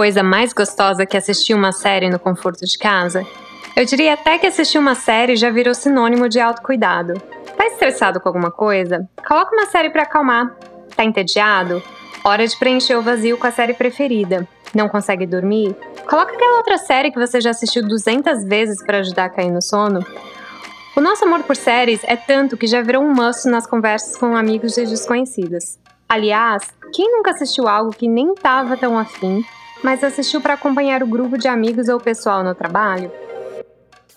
coisa mais gostosa que assistir uma série no conforto de casa? Eu diria até que assistir uma série já virou sinônimo de autocuidado. Tá estressado com alguma coisa? Coloca uma série para acalmar. Tá entediado? Hora de preencher o vazio com a série preferida. Não consegue dormir? Coloca aquela outra série que você já assistiu 200 vezes para ajudar a cair no sono. O nosso amor por séries é tanto que já virou um must nas conversas com amigos e desconhecidas. Aliás, quem nunca assistiu algo que nem tava tão afim, mas assistiu para acompanhar o grupo de amigos ou pessoal no trabalho?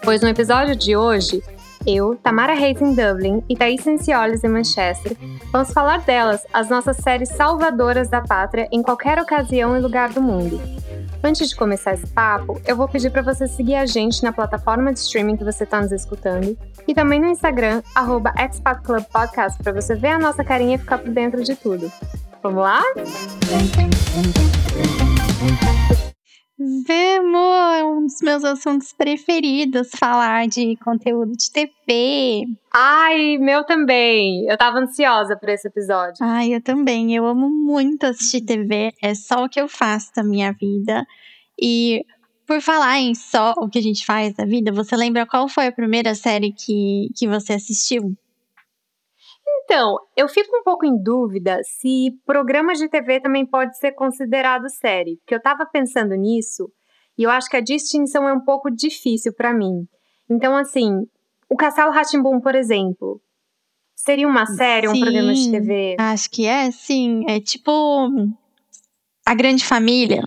Pois no episódio de hoje, eu, Tamara Reis em Dublin e Thaís Sencioles em Manchester, vamos falar delas, as nossas séries salvadoras da pátria em qualquer ocasião e lugar do mundo. Antes de começar esse papo, eu vou pedir para você seguir a gente na plataforma de streaming que você está nos escutando e também no Instagram, arroba para você ver a nossa carinha e ficar por dentro de tudo. Vamos lá? Vamos! É um dos meus assuntos preferidos, falar de conteúdo de TV. Ai, meu também. Eu tava ansiosa por esse episódio. Ai, eu também. Eu amo muito assistir TV. É só o que eu faço da minha vida. E por falar em só o que a gente faz da vida, você lembra qual foi a primeira série que, que você assistiu? Então, eu fico um pouco em dúvida se programa de TV também pode ser considerado série, porque eu estava pensando nisso e eu acho que a distinção é um pouco difícil para mim. Então, assim, o Castelo Ratimbum, por exemplo, seria uma série, sim, um programa de TV? Acho que é, sim. É tipo A Grande Família.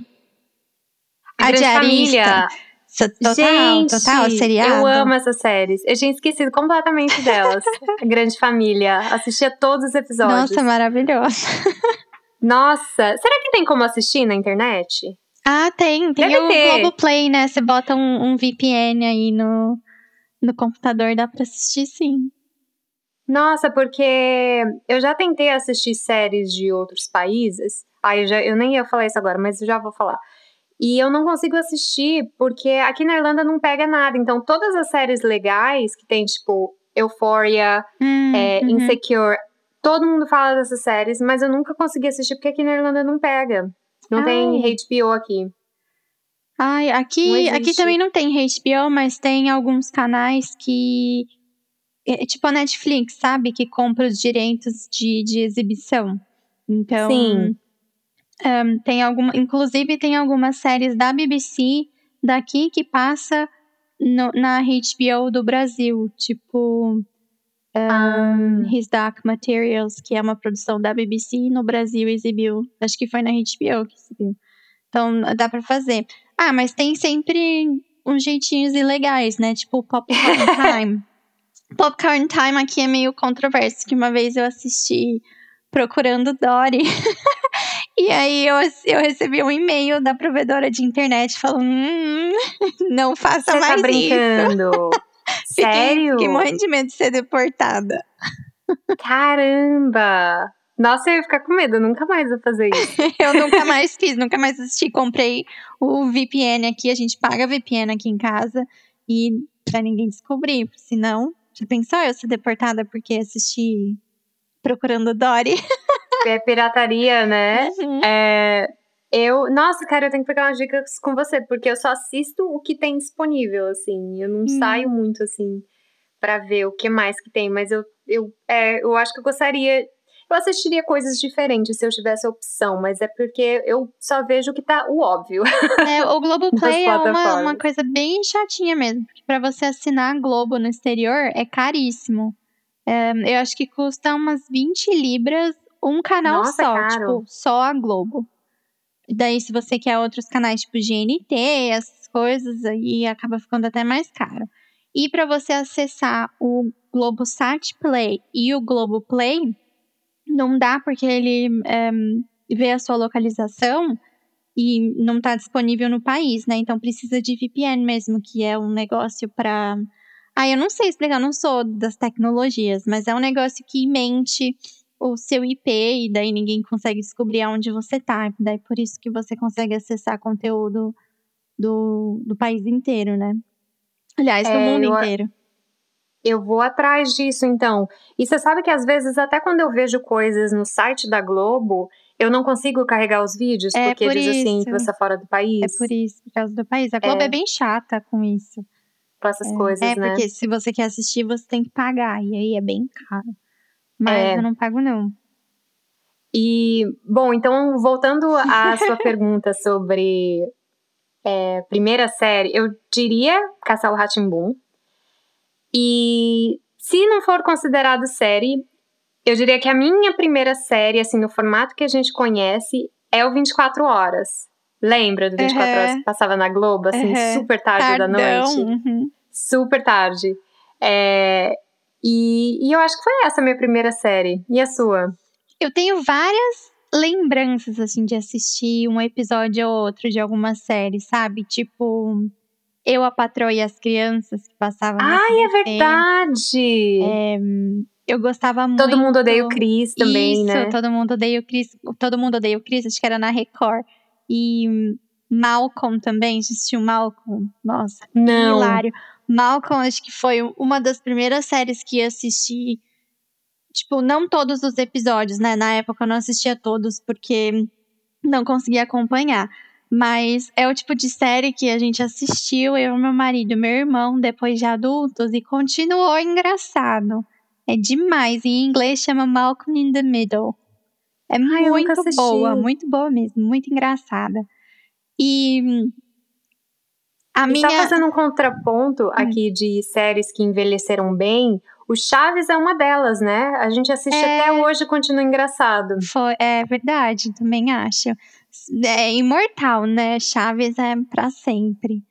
A, a Grande Diarista. Família. Total, Gente, total, seriado. Eu amo essas séries. Eu tinha esquecido completamente delas. Grande Família. Assistia todos os episódios. Nossa, maravilhosa. Nossa, será que tem como assistir na internet? Ah, tem. Tem Deve o ter. Globoplay, né? Você bota um, um, VPN aí no, no computador, dá pra assistir sim. Nossa, porque eu já tentei assistir séries de outros países. Ah, eu, já, eu nem ia falar isso agora, mas eu já vou falar. E eu não consigo assistir porque aqui na Irlanda não pega nada. Então, todas as séries legais que tem, tipo, Euphoria, hum, é, uhum. Insecure, todo mundo fala dessas séries, mas eu nunca consegui assistir porque aqui na Irlanda não pega. Não Ai. tem HBO aqui. Ai, aqui, aqui também não tem HBO, mas tem alguns canais que. É, tipo a Netflix, sabe? Que compra os direitos de, de exibição. Então. Sim. Um, tem alguma, inclusive tem algumas séries da BBC daqui que passa no, na HBO do Brasil, tipo um, His Dark Materials, que é uma produção da BBC no Brasil exibiu, acho que foi na HBO que exibiu. Então dá para fazer. Ah, mas tem sempre uns jeitinhos ilegais, né? Tipo Popcorn Time. Popcorn Time aqui é meio controverso, que uma vez eu assisti procurando Dory. E aí eu, eu recebi um e-mail da provedora de internet falando: hum, não faça Você tá mais tá brincando. isso. Sério? Fiquei morrendo de medo de ser deportada. Caramba! Nossa, eu ia ficar com medo, eu nunca mais vou fazer isso. eu nunca mais fiz, nunca mais assisti. Comprei o VPN aqui, a gente paga VPN aqui em casa e pra ninguém descobrir. Senão, já pensou eu ser deportada porque assisti Procurando Dory? é pirataria, né? Uhum. É, eu, nossa, cara, eu tenho que pegar umas dicas com você, porque eu só assisto o que tem disponível, assim. Eu não uhum. saio muito, assim, para ver o que mais que tem, mas eu, eu, é, eu acho que eu gostaria. Eu assistiria coisas diferentes se eu tivesse a opção, mas é porque eu só vejo o que tá o óbvio. É, o Globoplay é uma, uma coisa bem chatinha mesmo, porque pra você assinar a Globo no exterior é caríssimo. É, eu acho que custa umas 20 libras um canal Nossa, só, caro. tipo, só a Globo. Daí, se você quer outros canais, tipo GNT, essas coisas, aí acaba ficando até mais caro. E para você acessar o Globosat Play e o Globo Play, não dá porque ele é, vê a sua localização e não está disponível no país, né? Então precisa de VPN mesmo, que é um negócio para. Ah, eu não sei explicar, não sou das tecnologias, mas é um negócio que mente o seu IP e daí ninguém consegue descobrir aonde você tá. Daí por isso que você consegue acessar conteúdo do, do país inteiro, né? Aliás, do é, mundo eu, inteiro. Eu vou atrás disso, então. E você sabe que às vezes, até quando eu vejo coisas no site da Globo, eu não consigo carregar os vídeos é porque por diz isso. assim que você é fora do país. É por isso, por causa do país. A Globo é, é bem chata com isso. Com essas é, coisas, é, né? É, porque se você quer assistir, você tem que pagar. E aí é bem caro. Mas é. eu não pago, não. E, bom, então, voltando à sua pergunta sobre é, primeira série, eu diria Castelo Ratimbum. E se não for considerado série, eu diria que a minha primeira série, assim, no formato que a gente conhece, é o 24 Horas. Lembra do 24 uhum. Horas que passava na Globo, assim, uhum. super tarde Tardão. da noite? Uhum. Super tarde. É, e, e eu acho que foi essa a minha primeira série. E a sua? Eu tenho várias lembranças, assim, de assistir um episódio ou outro de alguma série, sabe? Tipo, Eu, a Patroa e as Crianças, que passavam Ai, é verdade! É, eu gostava muito. Todo mundo odeia o Chris também, Isso, né? todo mundo odeia o Chris. Todo mundo odeia o Chris, acho que era na Record. E Malcolm também, assistiu Malcolm? Nossa, Não. hilário. Malcolm, acho que foi uma das primeiras séries que assisti tipo, não todos os episódios, né? Na época eu não assistia todos porque não conseguia acompanhar. Mas é o tipo de série que a gente assistiu, eu, meu marido, meu irmão, depois de adultos, e continuou engraçado. É demais. Em inglês chama Malcolm in the Middle. É Ai, muito boa, muito boa mesmo, muito engraçada. E a e minha. Só fazendo um contraponto hum. aqui de séries que envelheceram bem, o Chaves é uma delas, né? A gente assiste é... até hoje e continua engraçado. Foi, é verdade, também acho. É imortal, né? Chaves é para sempre.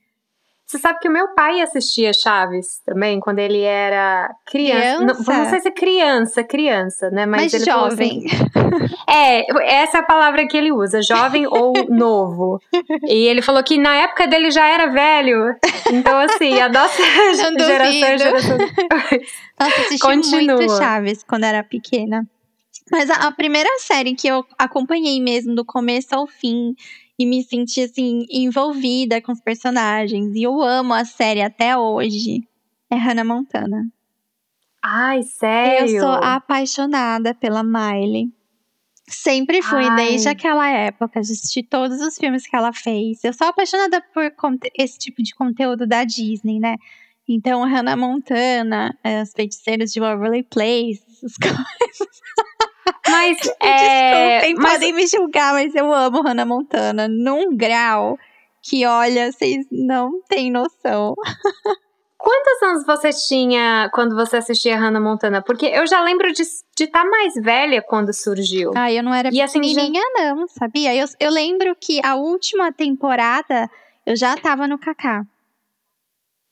Você sabe que o meu pai assistia Chaves também quando ele era criança. Criança? Não, não sei se é criança, criança, né? Mas, Mas ele jovem. Assim, é, essa é a palavra que ele usa, jovem ou novo. E ele falou que na época dele já era velho. Então, assim, a nossa geração, é geração. Nossa, assisti Continua. muito Chaves quando era pequena. Mas a, a primeira série que eu acompanhei mesmo do começo ao fim e me senti assim envolvida com os personagens. E eu amo a série até hoje. É Hannah Montana. Ai, sério? Eu sou apaixonada pela Miley. Sempre fui, Ai. desde aquela época, assisti todos os filmes que ela fez. Eu sou apaixonada por esse tipo de conteúdo da Disney, né? Então, Hannah Montana, As Feiticeiras de Waverly Place, essas coisas. Mas, é, Desculpem, mas... podem me julgar, mas eu amo Hannah Montana num grau que, olha, vocês não têm noção. Quantos anos você tinha quando você assistia Hannah Montana? Porque eu já lembro de estar tá mais velha quando surgiu. Ah, eu não era e assim, pequenininha já... não, sabia? Eu, eu lembro que a última temporada eu já tava no Kaká.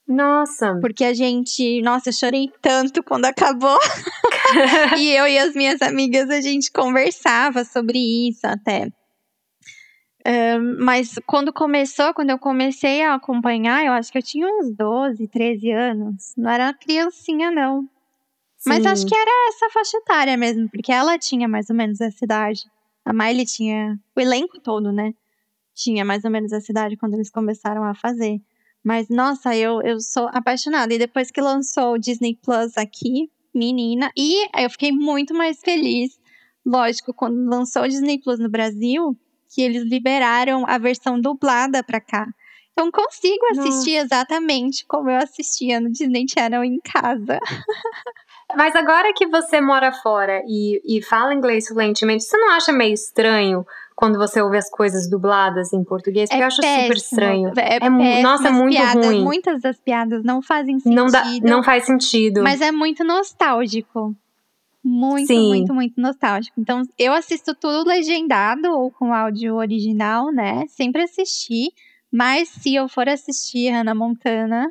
Nossa. Porque a gente. Nossa, eu chorei tanto quando acabou. e eu e as minhas amigas, a gente conversava sobre isso até. mas quando começou, quando eu comecei a acompanhar, eu acho que eu tinha uns 12, 13 anos. Não era criancinha, não. Sim. Mas acho que era essa faixa etária mesmo, porque ela tinha mais ou menos essa idade. A Miley tinha. O elenco todo, né? Tinha mais ou menos essa idade quando eles começaram a fazer. Mas, nossa, eu, eu sou apaixonada. E depois que lançou o Disney Plus aqui, menina, e eu fiquei muito mais feliz, lógico, quando lançou o Disney Plus no Brasil, que eles liberaram a versão dublada pra cá. Então consigo assistir Nossa. exatamente como eu assistia no Disney Channel em casa. Mas agora que você mora fora e, e fala inglês fluentemente, você não acha meio estranho quando você ouve as coisas dubladas em português, que é eu acho péssimo, super estranho. É, é nossa, é muito piadas, ruim. Muitas das piadas não fazem sentido. Não, dá, não faz sentido. Mas é muito nostálgico. Muito, Sim. muito, muito nostálgico. Então, eu assisto tudo legendado ou com áudio original, né? Sempre assisti. Mas se eu for assistir Hannah Montana,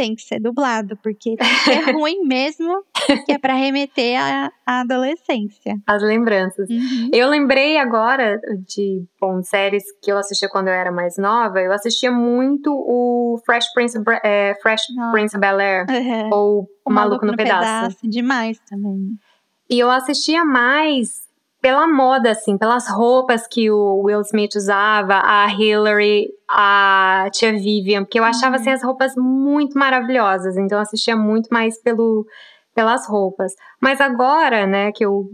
tem que ser dublado, porque tem que ser ruim mesmo, que é para remeter à, adolescência. As lembranças. Uhum. Eu lembrei agora de bom, séries que eu assistia quando eu era mais nova. Eu assistia muito o Fresh Prince, é, Fresh Prince Bel Air, uhum. ou O Maluco, Maluco no, no pedaço. pedaço. Demais também. E eu assistia mais pela moda, assim, pelas roupas que o Will Smith usava, a Hillary, a tia Vivian, porque eu achava, uhum. assim, as roupas muito maravilhosas, então eu assistia muito mais pelo, pelas roupas. Mas agora, né, que eu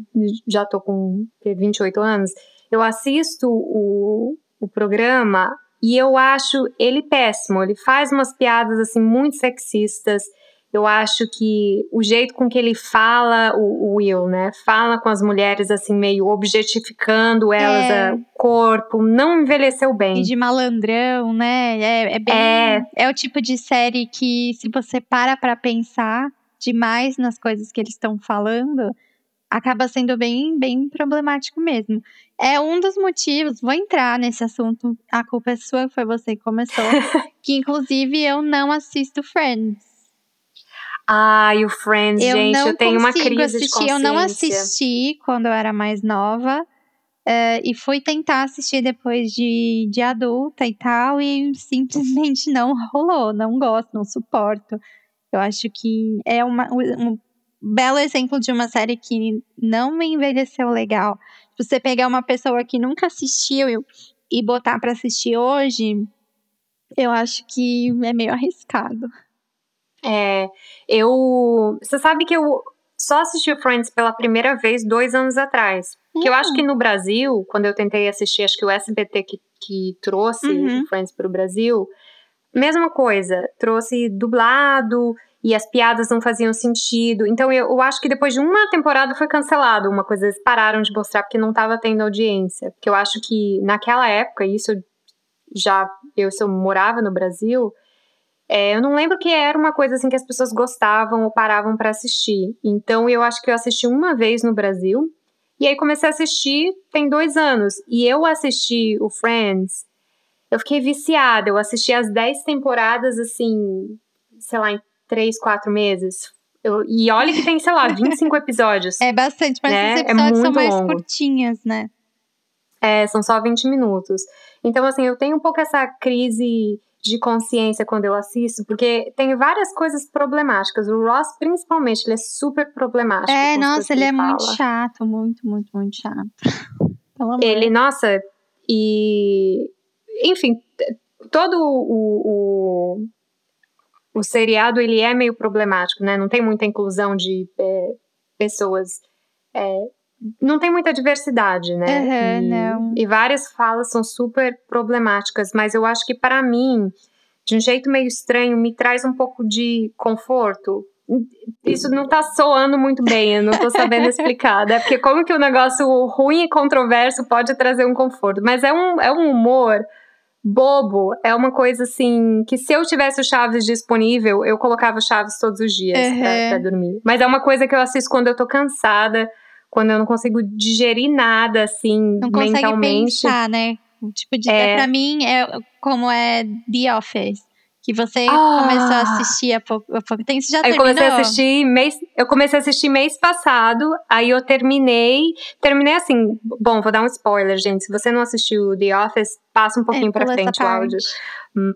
já tô com 28 anos, eu assisto o, o programa e eu acho ele péssimo. Ele faz umas piadas assim muito sexistas. Eu acho que o jeito com que ele fala, o, o Will, né? Fala com as mulheres assim, meio objetificando elas, é. o corpo, não envelheceu bem. E de malandrão, né? É, é bem. É. é o tipo de série que, se você para pra pensar demais nas coisas que eles estão falando, acaba sendo bem, bem problemático mesmo. É um dos motivos, vou entrar nesse assunto, a culpa é sua, foi você que começou, que inclusive eu não assisto Friends. Ai, o Friends, eu gente, eu tenho uma crise assistir, de consciência. Eu não assisti quando eu era mais nova. Uh, e fui tentar assistir depois de, de adulta e tal, e simplesmente não rolou. Não gosto, não suporto. Eu acho que é uma, um belo exemplo de uma série que não envelheceu legal. Você pegar uma pessoa que nunca assistiu e botar para assistir hoje, eu acho que é meio arriscado. É, eu. Você sabe que eu só assisti Friends pela primeira vez dois anos atrás. Uhum. Que eu acho que hum. no Brasil, quando eu tentei assistir, acho que o SBT que, que trouxe uhum. Friends para o Brasil, mesma coisa, trouxe dublado e as piadas não faziam sentido. Então eu, eu, acho que depois de uma temporada foi cancelado, uma coisa eles pararam de mostrar porque não estava tendo audiência. Porque eu acho que naquela época, isso já eu se eu morava no Brasil, é, eu não lembro que era uma coisa assim que as pessoas gostavam ou paravam para assistir. Então eu acho que eu assisti uma vez no Brasil e aí comecei a assistir tem dois anos e eu assisti o Friends. Eu fiquei viciada. Eu assisti as dez temporadas assim, sei lá, em três, quatro meses. Eu, e olha que tem, sei lá, 25 episódios. É bastante, mas né? esses é episódios é são mais longo. curtinhas, né? É, são só 20 minutos. Então, assim, eu tenho um pouco essa crise de consciência quando eu assisto, porque tem várias coisas problemáticas. O Ross, principalmente, ele é super problemático. É, nossa, ele, ele é muito chato, muito, muito, muito chato. ele, nossa, e. Enfim, todo o, o o seriado ele é meio problemático, né? Não tem muita inclusão de é, pessoas. É, não tem muita diversidade, né? Uhum, e, não. e várias falas são super problemáticas, mas eu acho que para mim, de um jeito meio estranho, me traz um pouco de conforto. Isso não tá soando muito bem, eu não tô sabendo explicar, né? Porque como que o um negócio ruim e controverso pode trazer um conforto? Mas é um, é um humor bobo é uma coisa assim que se eu tivesse o Chaves disponível, eu colocava Chaves todos os dias uhum. pra, pra, dormir. Mas é uma coisa que eu assisto quando eu tô cansada, quando eu não consigo digerir nada assim não mentalmente. Não consegue pensar, né? Tipo, de, é... pra mim é como é The Office. Que você ah. começou a assistir há pouco, há pouco tempo. Você já eu comecei a assistir mês. Eu comecei a assistir mês passado, aí eu terminei. Terminei assim. Bom, vou dar um spoiler, gente. Se você não assistiu The Office, passa um é, pouquinho é, pra frente o áudio. Hum,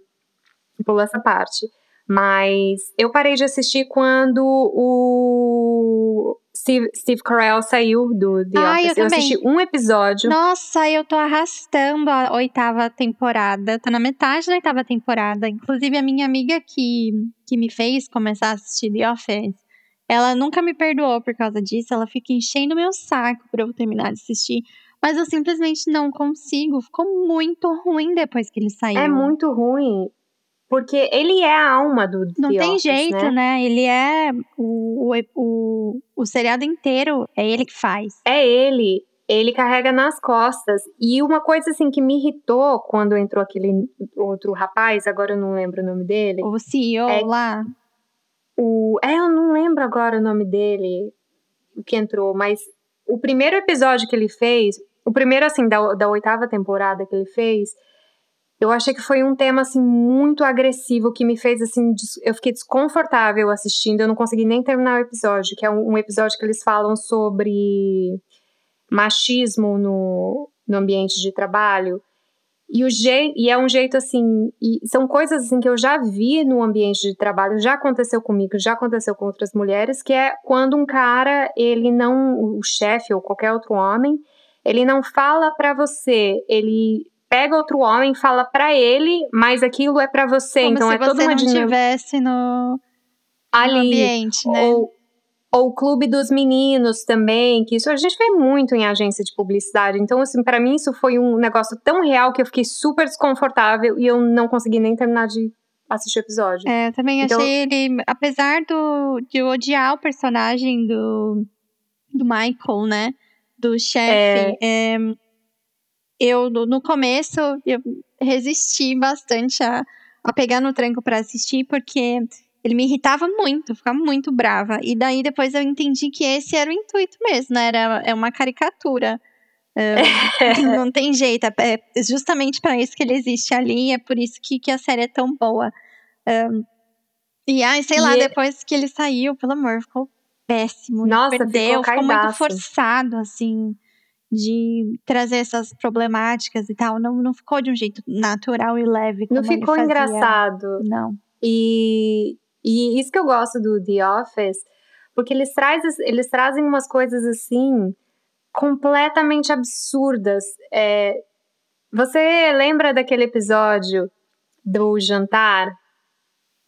pula essa parte. Mas eu parei de assistir quando o Steve, Steve Carell saiu do The ah, Office. Eu, eu assisti um episódio. Nossa, eu tô arrastando a oitava temporada. Tô na metade da oitava temporada. Inclusive, a minha amiga que, que me fez começar a assistir The Office, ela nunca me perdoou por causa disso. Ela fica enchendo meu saco pra eu terminar de assistir. Mas eu simplesmente não consigo. Ficou muito ruim depois que ele saiu. É muito ruim. Porque ele é a alma do Não The tem Office, jeito, né? né? Ele é o, o, o, o seriado inteiro, é ele que faz. É ele. Ele carrega nas costas. E uma coisa assim que me irritou quando entrou aquele outro rapaz, agora eu não lembro o nome dele. O CEO é, lá. O, é, eu não lembro agora o nome dele, que entrou, mas o primeiro episódio que ele fez, o primeiro assim, da, da oitava temporada que ele fez, eu achei que foi um tema assim muito agressivo que me fez assim, eu fiquei desconfortável assistindo, eu não consegui nem terminar o episódio, que é um, episódio que eles falam sobre machismo no, no ambiente de trabalho. E, o e é um jeito assim, são coisas assim que eu já vi no ambiente de trabalho, já aconteceu comigo, já aconteceu com outras mulheres, que é quando um cara, ele não, o chefe ou qualquer outro homem, ele não fala para você, ele pega outro homem, fala para ele, mas aquilo é para você. Como então se é toda uma dinâmica. estivesse no, Ali, no ambiente, né? Ou, Ou o Clube dos Meninos também, que isso a gente vê muito em agência de publicidade. Então, assim, para mim isso foi um negócio tão real que eu fiquei super desconfortável e eu não consegui nem terminar de assistir o episódio. É, eu também então, achei ele, apesar do, de odiar o personagem do, do Michael, né? Do chefe, é... é, eu no começo eu resisti bastante a, a pegar no tranco para assistir, porque ele me irritava muito, ficava muito brava. E daí depois eu entendi que esse era o intuito mesmo, né? Era, é uma caricatura. não tem jeito, é, é justamente para isso que ele existe ali, é por isso que, que a série é tão boa. Um, e ai, sei e lá, depois que ele saiu, pelo amor, ficou péssimo. Nossa, perdeu, ficou, ficou muito forçado, assim, de trazer essas problemáticas e tal. Não, não ficou de um jeito natural e leve. não ficou engraçado. Não. E, e isso que eu gosto do The Office, porque eles, traz, eles trazem umas coisas assim completamente absurdas. É, você lembra daquele episódio do jantar?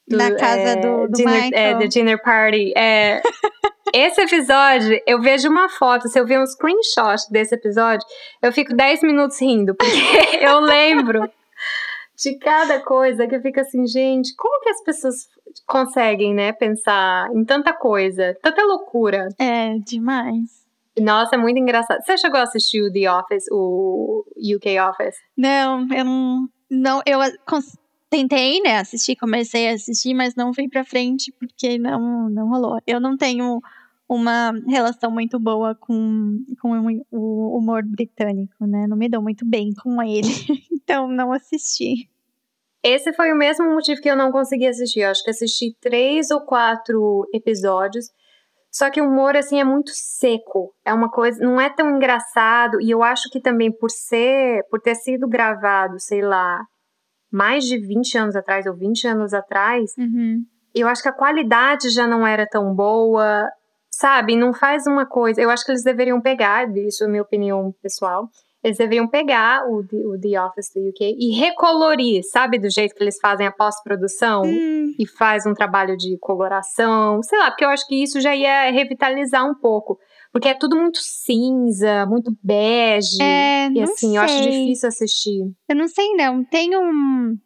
Do, Na casa é, do, do dinner, É, do dinner party. É, esse episódio, eu vejo uma foto, se eu ver um screenshot desse episódio, eu fico 10 minutos rindo, porque eu lembro de cada coisa que eu fico assim, gente, como que as pessoas conseguem, né, pensar em tanta coisa, tanta loucura. É, demais. Nossa, é muito engraçado. Você chegou a assistir o The Office, o UK Office? Não, eu não. não eu tentei, né, assistir, comecei a assistir, mas não fui pra frente porque não, não rolou. Eu não tenho uma relação muito boa com, com o humor britânico, né? Não me dou muito bem com ele, então não assisti. Esse foi o mesmo motivo que eu não consegui assistir. Eu acho que assisti três ou quatro episódios. Só que o humor, assim, é muito seco. É uma coisa, não é tão engraçado. E eu acho que também por ser, por ter sido gravado, sei lá, mais de 20 anos atrás ou 20 anos atrás, uhum. eu acho que a qualidade já não era tão boa. Sabe? Não faz uma coisa. Eu acho que eles deveriam pegar, isso é minha opinião pessoal eles deveriam pegar o, o The Office do UK e recolorir, sabe? Do jeito que eles fazem a pós-produção hum. e faz um trabalho de coloração, sei lá, porque eu acho que isso já ia revitalizar um pouco. Porque é tudo muito cinza, muito bege. É, e assim, sei. eu acho difícil assistir. Eu não sei, não. Tem um,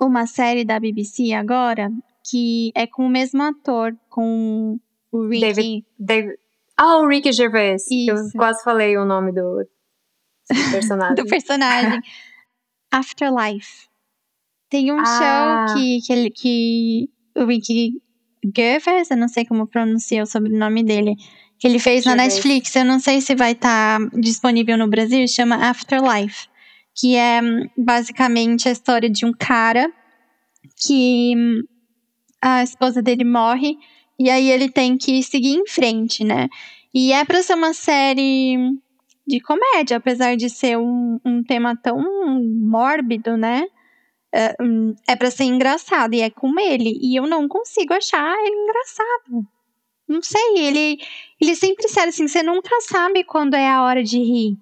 uma série da BBC agora que é com o mesmo ator, com o Ricky. David, David, ah, o Ricky Gervais. Isso. Eu quase falei o nome do, personagem. do personagem. Afterlife. Tem um ah. show que, que, ele, que o Ricky Gervais, eu não sei como pronuncia o sobrenome dele, que ele fez na Netflix. Eu não sei se vai estar tá disponível no Brasil, chama Afterlife. Que é basicamente a história de um cara que a esposa dele morre e aí ele tem que seguir em frente, né? E é pra ser uma série de comédia, apesar de ser um, um tema tão mórbido, né? É, hum, é para ser engraçado e é com ele. E eu não consigo achar ele engraçado. Não sei, ele, ele sempre sério assim, você nunca sabe quando é a hora de rir.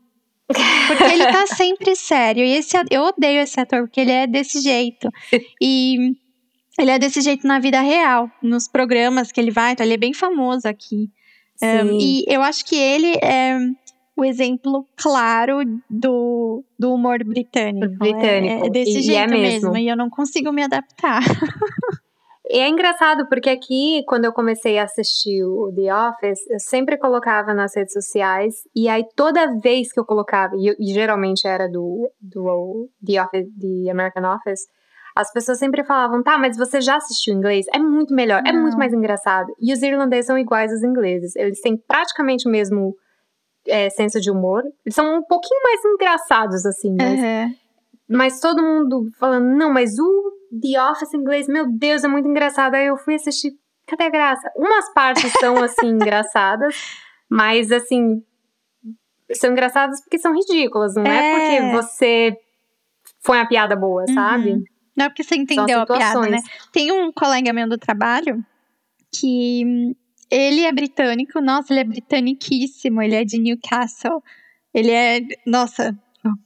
Porque ele tá sempre sério. E esse, eu odeio esse ator, porque ele é desse jeito. E ele é desse jeito na vida real. Nos programas que ele vai, então ele é bem famoso aqui. Um, e eu acho que ele é o exemplo claro do, do humor britânico. Britânico. É, é desse e, jeito e é mesmo. mesmo. E eu não consigo me adaptar. E é engraçado porque aqui, quando eu comecei a assistir o The Office, eu sempre colocava nas redes sociais, e aí toda vez que eu colocava, e, e geralmente era do, do The, Office, The American Office, as pessoas sempre falavam, tá, mas você já assistiu inglês? É muito melhor, Não. é muito mais engraçado. E os irlandeses são iguais aos ingleses, eles têm praticamente o mesmo é, senso de humor. Eles são um pouquinho mais engraçados, assim, mas, uhum. mas todo mundo falando, não, mas o The Office em inglês, meu Deus, é muito engraçado. Aí eu fui assistir, cadê a graça? Umas partes são, assim, engraçadas, mas, assim, são engraçadas porque são ridículas, não é, é porque você foi uma piada boa, uhum. sabe? Não é porque você entendeu a piada, né? Tem um colega meu do trabalho que ele é britânico, nossa, ele é britaniquíssimo, ele é de Newcastle. Ele é, nossa,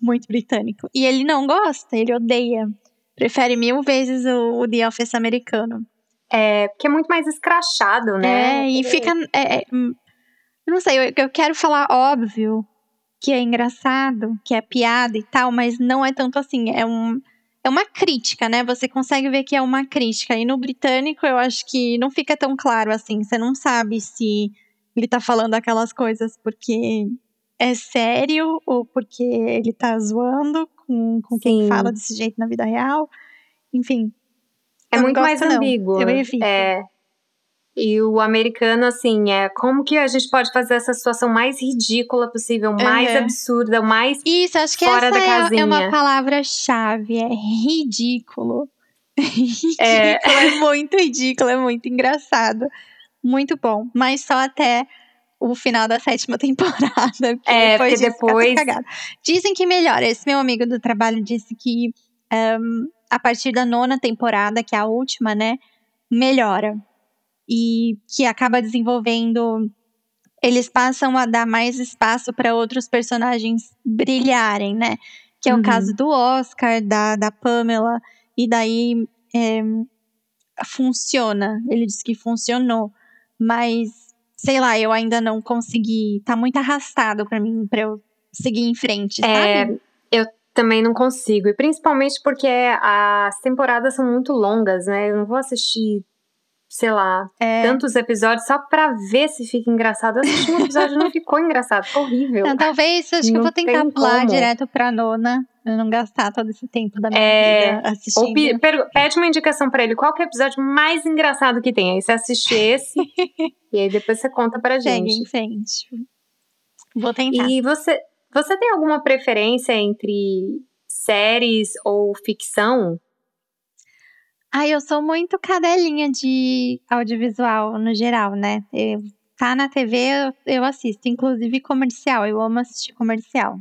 muito britânico. E ele não gosta, ele odeia. Prefere mil vezes o, o The Office americano. É, porque é muito mais escrachado, né? É, e fica. É, é, hum, não sei, eu, eu quero falar óbvio que é engraçado, que é piada e tal, mas não é tanto assim. É um é uma crítica, né? Você consegue ver que é uma crítica. E no britânico, eu acho que não fica tão claro assim. Você não sabe se ele tá falando aquelas coisas porque é sério ou porque ele tá zoando com, com quem fala desse jeito na vida real. Enfim. É muito mais ambíguo. Eu evito. É, e o americano, assim, é como que a gente pode fazer essa situação mais ridícula possível, mais uhum. absurda, mais Isso, acho que fora essa da é, casinha. é uma palavra-chave, é ridículo. ridículo, é... é muito ridículo, é muito engraçado. Muito bom, mas só até o final da sétima temporada. Porque é, depois porque depois. Dizem que melhora. Esse meu amigo do trabalho disse que um, a partir da nona temporada, que é a última, né? Melhora e que acaba desenvolvendo. Eles passam a dar mais espaço para outros personagens brilharem, né? Que é uhum. o caso do Oscar, da, da Pamela, e daí é, funciona. Ele disse que funcionou, mas sei lá, eu ainda não consegui. Tá muito arrastado para mim, para eu seguir em frente, é, sabe? Eu também não consigo, e principalmente porque as temporadas são muito longas, né? Eu não vou assistir sei lá, é. tantos episódios só pra ver se fica engraçado. Eu assisti um episódio e não ficou engraçado, ficou horrível. Não, talvez, acho não que eu vou tentar pular como. direto pra nona. Pra não gastar todo esse tempo da minha é, vida assistindo. Ou pede uma indicação pra ele, qual que é o episódio mais engraçado que tem? Aí você assiste esse e aí depois você conta pra gente. Segue em frente. Vou tentar. E você, você tem alguma preferência entre séries ou ficção? Ai, eu sou muito cadelinha de audiovisual no geral, né? Eu, tá na TV, eu, eu assisto, inclusive comercial. Eu amo assistir comercial.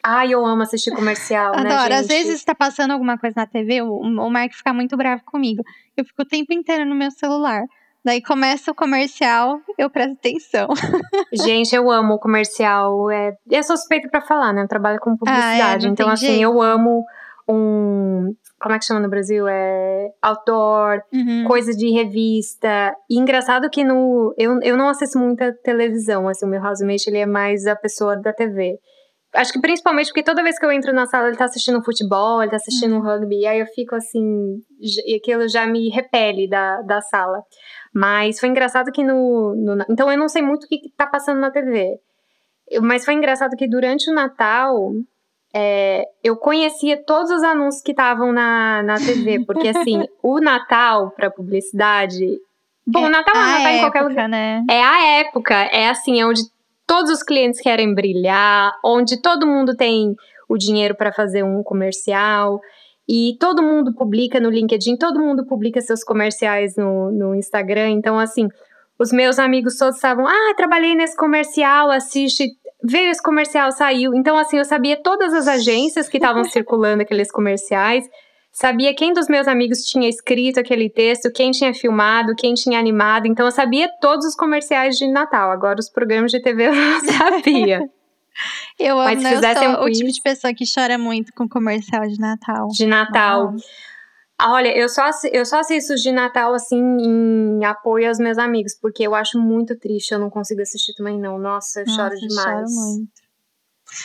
Ai, eu amo assistir comercial, né, Adoro. Às vezes tá passando alguma coisa na TV, o, o Mark fica muito bravo comigo. Eu fico o tempo inteiro no meu celular. Daí começa o comercial, eu presto atenção. Gente, eu amo o comercial. É, eu sou suspeita pra falar, né? Eu trabalho com publicidade. Ah, é, então, assim, jeito. eu amo um como é que chama no Brasil? É outdoor, uhum. coisa de revista. E engraçado que no. Eu, eu não assisto muita televisão, assim, o meu housemate ele é mais a pessoa da TV. Acho que principalmente porque toda vez que eu entro na sala ele tá assistindo futebol, ele tá assistindo uhum. rugby, e aí eu fico assim, e aquilo já me repele da, da sala. Mas foi engraçado que no, no Então eu não sei muito o que, que tá passando na TV. Mas foi engraçado que durante o Natal, é, eu conhecia todos os anúncios que estavam na, na TV, porque assim, o Natal para publicidade. Bom, o Natal é, Natal em qualquer lugar. Né? É a época, é assim, é onde todos os clientes querem brilhar, onde todo mundo tem o dinheiro para fazer um comercial. E todo mundo publica no LinkedIn, todo mundo publica seus comerciais no, no Instagram. Então, assim, os meus amigos todos estavam, ah, trabalhei nesse comercial, assiste veio esse comercial, saiu. Então, assim, eu sabia todas as agências que estavam circulando aqueles comerciais. Sabia quem dos meus amigos tinha escrito aquele texto, quem tinha filmado, quem tinha animado. Então, eu sabia todos os comerciais de Natal. Agora, os programas de TV eu não sabia. eu amo, Mas, né? eu sou um o tipo de pessoa que chora muito com comercial de Natal. De Natal. Olha, eu só, eu só assisto de Natal, assim, em apoio aos meus amigos, porque eu acho muito triste, eu não consigo assistir também, não. Nossa, eu Nossa, choro demais. Eu choro muito.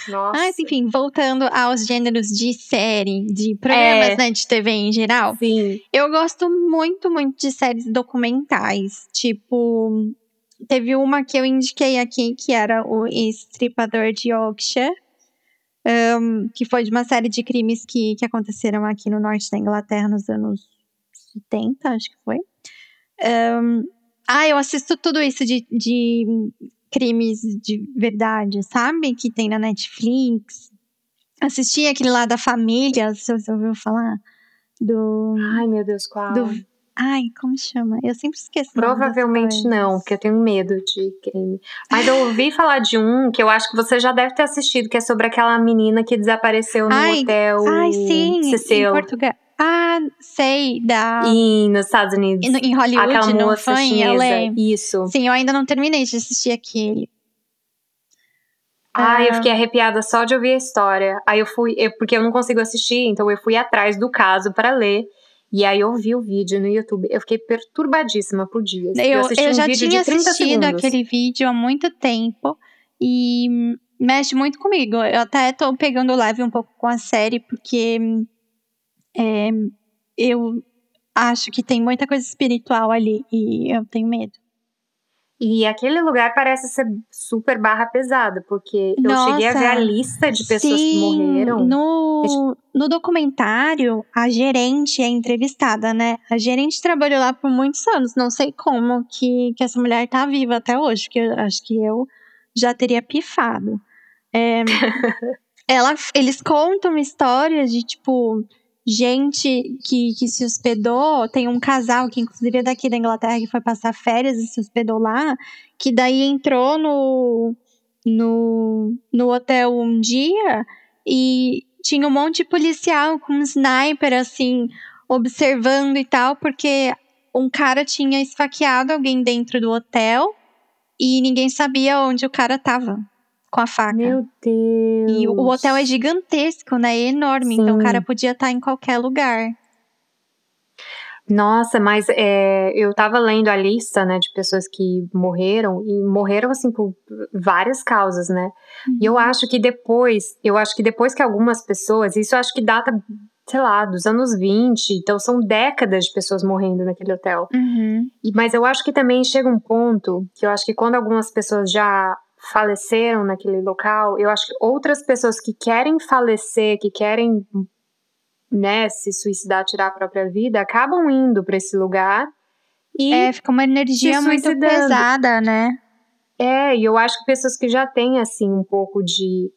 Nossa. Mas, enfim, voltando aos gêneros de série, de programas, é. né, de TV em geral. Sim. Eu gosto muito, muito de séries documentais. Tipo, teve uma que eu indiquei aqui, que era o Estripador de Yorkshire um, que foi de uma série de crimes que, que aconteceram aqui no norte da Inglaterra nos anos 70, acho que foi. Um, ah, eu assisto tudo isso de, de crimes de verdade, sabe? Que tem na Netflix. Assisti aquele lá da família, se você ouviu falar. Do. Ai, meu Deus, qual? Do Ai, como chama? Eu sempre esqueço. Provavelmente não, porque eu tenho medo de crime. Mas eu ouvi falar de um que eu acho que você já deve ter assistido, que é sobre aquela menina que desapareceu no ai, hotel. Ai, sim, em Portugal. Ah, sei, da. E nos Estados Unidos. Em Hollywood, aquela não moça foi? chinesa. Isso. Sim, eu ainda não terminei de assistir aquele. Ah, eu fiquei arrepiada só de ouvir a história. Aí eu fui, eu, porque eu não consigo assistir, então eu fui atrás do caso para ler. E aí eu vi o vídeo no YouTube, eu fiquei perturbadíssima por dias. Eu, eu, eu um já tinha assistido aquele vídeo há muito tempo e mexe muito comigo. Eu até tô pegando leve um pouco com a série, porque é, eu acho que tem muita coisa espiritual ali e eu tenho medo. E aquele lugar parece ser super barra pesada, porque Nossa, eu cheguei a ver a lista de pessoas sim, que morreram. No, no documentário, a gerente é entrevistada, né? A gerente trabalhou lá por muitos anos. Não sei como que, que essa mulher tá viva até hoje, porque eu, acho que eu já teria pifado. É, ela, eles contam histórias de, tipo, gente que, que se hospedou, tem um casal que inclusive é daqui da Inglaterra que foi passar férias e se hospedou lá, que daí entrou no, no, no hotel um dia e tinha um monte de policial com um sniper assim, observando e tal, porque um cara tinha esfaqueado alguém dentro do hotel e ninguém sabia onde o cara tava com a faca. Meu Deus. E o hotel é gigantesco, né? É enorme. Sim. Então o cara podia estar em qualquer lugar. Nossa, mas é, eu tava lendo a lista, né, de pessoas que morreram e morreram assim por várias causas, né? Uhum. E eu uhum. acho que depois, eu acho que depois que algumas pessoas, isso eu acho que data, sei lá, dos anos 20, então são décadas de pessoas morrendo naquele hotel. Uhum. E, mas eu acho que também chega um ponto que eu acho que quando algumas pessoas já faleceram naquele local, eu acho que outras pessoas que querem falecer, que querem né, se suicidar, tirar a própria vida, acabam indo para esse lugar e é, fica uma energia muito pesada, né? É, e eu acho que pessoas que já têm assim um pouco de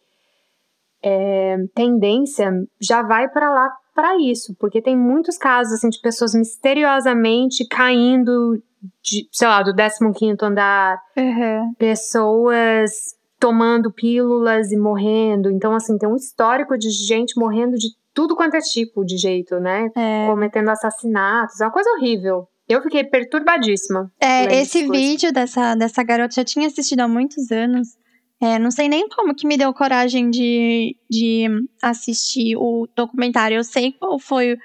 é, tendência já vai para lá para isso, porque tem muitos casos assim de pessoas misteriosamente caindo de, sei lá, do 15 andar, uhum. pessoas tomando pílulas e morrendo. Então, assim, tem um histórico de gente morrendo de tudo quanto é tipo de jeito, né? É. Cometendo assassinatos. É uma coisa horrível. Eu fiquei perturbadíssima. É, esse vídeo dessa, dessa garota já tinha assistido há muitos anos. É, não sei nem como que me deu coragem de, de assistir o documentário. Eu sei qual foi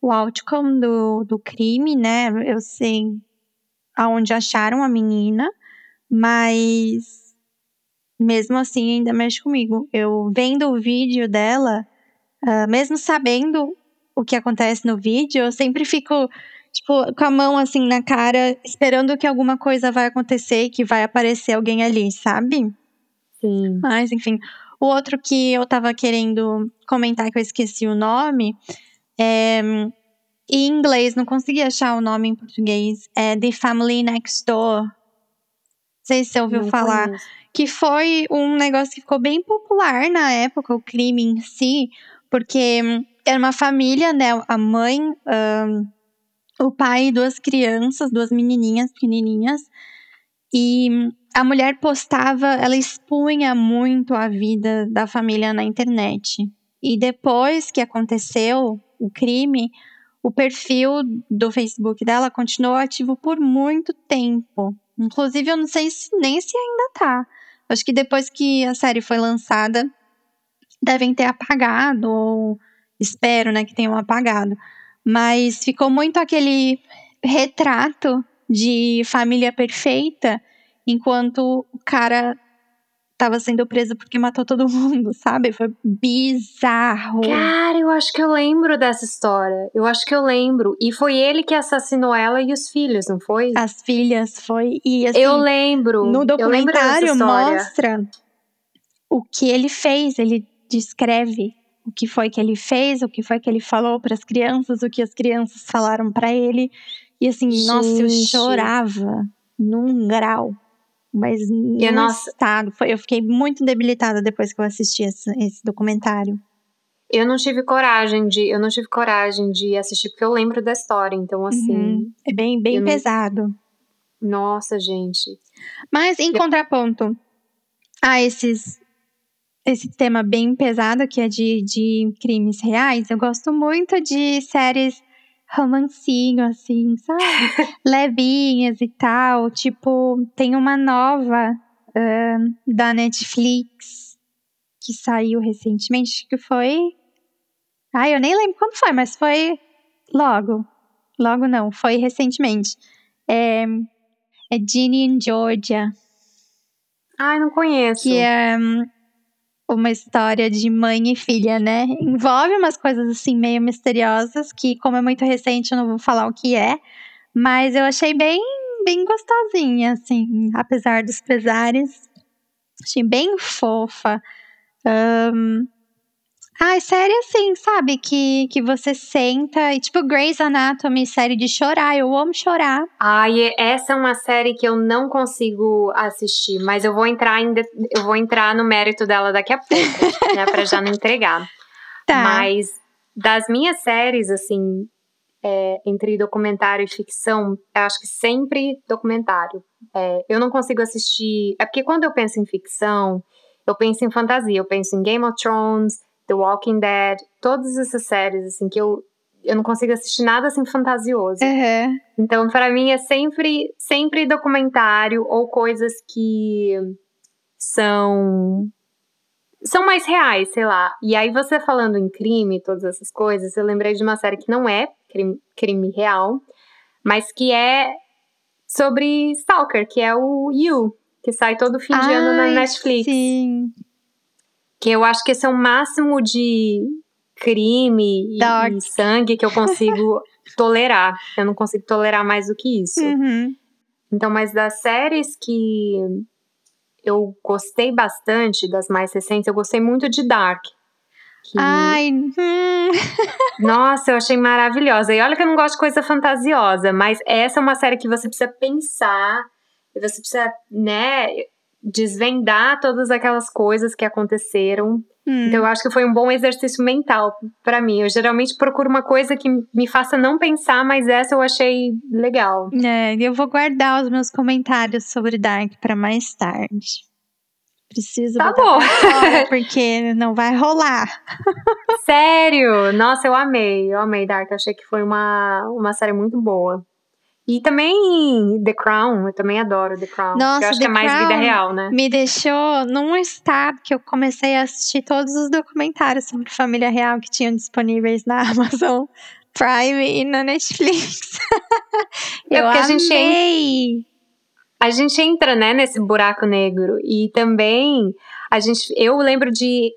o outcome do, do crime, né? Eu sei aonde acharam a menina, mas mesmo assim ainda mexe comigo. Eu vendo o vídeo dela, uh, mesmo sabendo o que acontece no vídeo, eu sempre fico tipo com a mão assim na cara, esperando que alguma coisa vai acontecer, que vai aparecer alguém ali, sabe? Sim. Mas enfim, o outro que eu tava querendo comentar que eu esqueci o nome é em inglês, não consegui achar o nome em português. É The Family Next Door. Não sei se você ouviu não falar. Conheço. Que foi um negócio que ficou bem popular na época, o crime em si, porque hum, era uma família, né? A mãe, um, o pai e duas crianças, duas menininhas pequenininhas. E hum, a mulher postava, ela expunha muito a vida da família na internet. E depois que aconteceu o crime, o perfil do Facebook dela continuou ativo por muito tempo. Inclusive, eu não sei se, nem se ainda tá. Acho que depois que a série foi lançada, devem ter apagado, ou espero, né, que tenham apagado. Mas ficou muito aquele retrato de família perfeita, enquanto o cara tava sendo preso porque matou todo mundo, sabe? Foi bizarro. Cara, eu acho que eu lembro dessa história. Eu acho que eu lembro. E foi ele que assassinou ela e os filhos, não foi? As filhas, foi. E assim, eu lembro. No documentário mostra o que ele fez. Ele descreve o que foi que ele fez, o que foi que ele falou para as crianças, o que as crianças falaram para ele. E assim, Gente. nossa, eu chorava num grau. Mas no nossa... estado, foi, eu fiquei muito debilitada depois que eu assisti esse, esse documentário. Eu não tive coragem de, eu não tive coragem de assistir porque eu lembro da história, então assim, uhum. é bem bem pesado. Nossa, gente. Mas em eu... contraponto a esses esse tema bem pesado que é de, de crimes reais, eu gosto muito de séries romancinho, assim, sabe? Levinhas e tal. Tipo, tem uma nova uh, da Netflix que saiu recentemente, que foi. Ai, eu nem lembro quando foi, mas foi logo. Logo não, foi recentemente. É, é Ginny in Georgia. Ai, não conheço. Que é um, uma história de mãe e filha, né? Envolve umas coisas assim meio misteriosas, que como é muito recente eu não vou falar o que é. Mas eu achei bem, bem gostosinha, assim, apesar dos pesares. Achei bem fofa. Um, Ai, série assim, sabe? Que, que você senta e, tipo, Grey's Anatomy, série de chorar. Eu amo chorar. Ai, essa é uma série que eu não consigo assistir, mas eu vou entrar ainda, eu vou entrar no mérito dela daqui a pouco, né? Pra já não entregar. Tá. Mas das minhas séries, assim, é, entre documentário e ficção, eu acho que sempre documentário. É, eu não consigo assistir. É porque quando eu penso em ficção, eu penso em fantasia, eu penso em Game of Thrones. The Walking Dead, todas essas séries, assim, que eu, eu não consigo assistir nada assim fantasioso. Uhum. Então, para mim, é sempre, sempre documentário ou coisas que são são mais reais, sei lá. E aí, você falando em crime, todas essas coisas, eu lembrei de uma série que não é crime, crime real, mas que é sobre Stalker, que é o You, que sai todo fim de Ai, ano na Netflix. Sim. Que eu acho que esse é o máximo de crime e, e sangue que eu consigo tolerar. Eu não consigo tolerar mais do que isso. Uhum. Então, mas das séries que eu gostei bastante, das mais recentes, eu gostei muito de Dark. Que... Ai, hum. nossa, eu achei maravilhosa. E olha que eu não gosto de coisa fantasiosa, mas essa é uma série que você precisa pensar, você precisa, né? Desvendar todas aquelas coisas que aconteceram. Hum. Então eu acho que foi um bom exercício mental para mim. Eu geralmente procuro uma coisa que me faça não pensar, mas essa eu achei legal. É, eu vou guardar os meus comentários sobre Dark para mais tarde. Preciso tá bom. Fora, porque não vai rolar. Sério? Nossa, eu amei. Eu amei Dark. Achei que foi uma, uma série muito boa. E também The Crown, eu também adoro The Crown. Nossa, eu acho The que é mais Crown vida real, né? Me deixou num estado que eu comecei a assistir todos os documentários sobre família real que tinham disponíveis na Amazon Prime e na Netflix. É eu amei. A gente, a gente entra, né, nesse buraco negro. E também a gente. Eu lembro de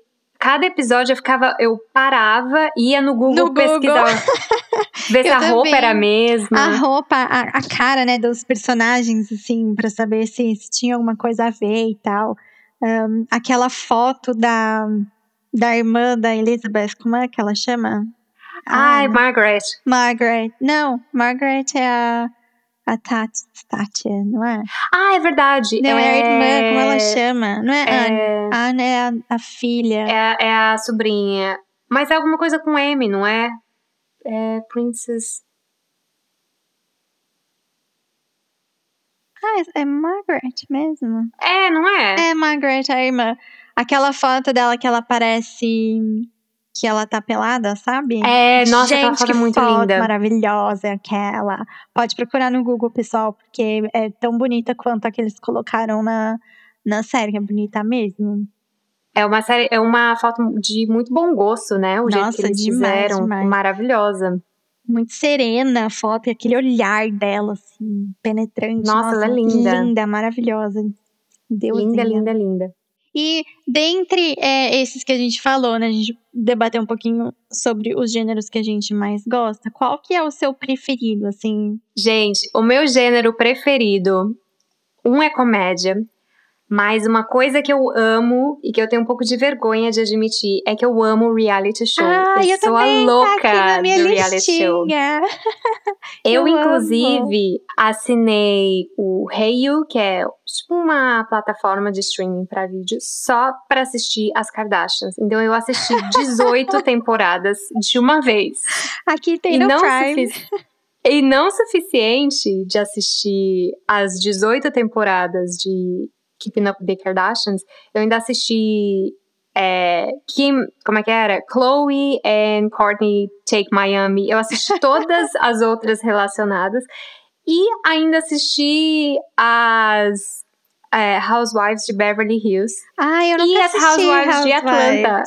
cada episódio eu ficava, eu parava, ia no Google no pesquisar. Google. ver se a também. roupa era a mesma. A roupa, a, a, cara, né, dos personagens, assim, para saber se, se, tinha alguma coisa a ver e tal. Um, aquela foto da, da irmã da Elizabeth, como é que ela chama? Ai, ah, Margaret. Margaret. Não, Margaret é a a Tati, Tati, não é? Ah, é verdade. Não, é, é a irmã, como ela chama. Não é, é... Anne. Anne é a, a filha. É, é, a sobrinha. Mas é alguma coisa com M, não é? É Princess... Ah, é, é Margaret mesmo? É, não é? É Margaret, a irmã. Aquela foto dela que ela parece que ela tá pelada, sabe? É, nossa, Gente, aquela foto é muito foto linda. maravilhosa aquela. Pode procurar no Google, pessoal, porque é tão bonita quanto a que eles colocaram na, na série, é bonita mesmo. É uma série, é uma foto de muito bom gosto, né? O Nossa, jeito que eles demais, fizeram, demais. maravilhosa. Muito serena a foto e aquele olhar dela, assim, penetrante. Nossa, Nossa ela é linda. Linda, maravilhosa. Linda, linda, linda. E dentre é, esses que a gente falou, né, a gente debateu um pouquinho sobre os gêneros que a gente mais gosta. Qual que é o seu preferido, assim? Gente, o meu gênero preferido, um é comédia, mas uma coisa que eu amo e que eu tenho um pouco de vergonha de admitir é que eu amo reality show. Ah, eu, eu sou a tá louca tá do reality listinha. show. Eu, eu inclusive, assinei o Hey You, que é tipo uma plataforma de streaming para vídeo, só para assistir as Kardashians. Então eu assisti 18 temporadas de uma vez. Aqui tem e no não Prime. E não suficiente de assistir as 18 temporadas de Keeping Up with the Kardashians, eu ainda assisti é, Kim, como é que era? Chloe and Courtney Take Miami. Eu assisti todas as outras relacionadas e ainda assisti as é, Housewives de Beverly Hills. Ah, eu não E as assisti Housewives de Atlanta.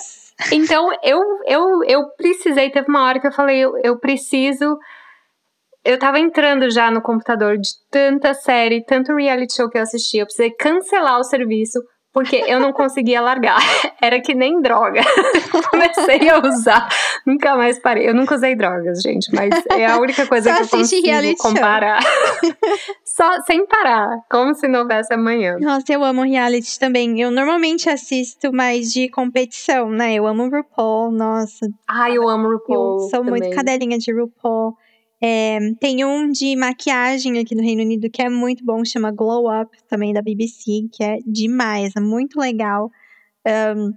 Então, eu, eu, eu precisei, teve uma hora que eu falei, eu, eu preciso. Eu tava entrando já no computador de tanta série, tanto reality show que eu assisti, eu precisei cancelar o serviço, porque eu não conseguia largar. Era que nem droga. Comecei a usar, nunca mais parei. Eu nunca usei drogas, gente, mas é a única coisa que eu consigo comparar. Só sem parar, como se não houvesse amanhã. Nossa, eu amo reality também. Eu normalmente assisto mais de competição, né? Eu amo RuPaul, nossa. Ai, eu amo RuPaul. eu sou muito também. cadelinha de RuPaul. É, tem um de maquiagem aqui no Reino Unido que é muito bom, chama Glow Up, também da BBC, que é demais, é muito legal. Um,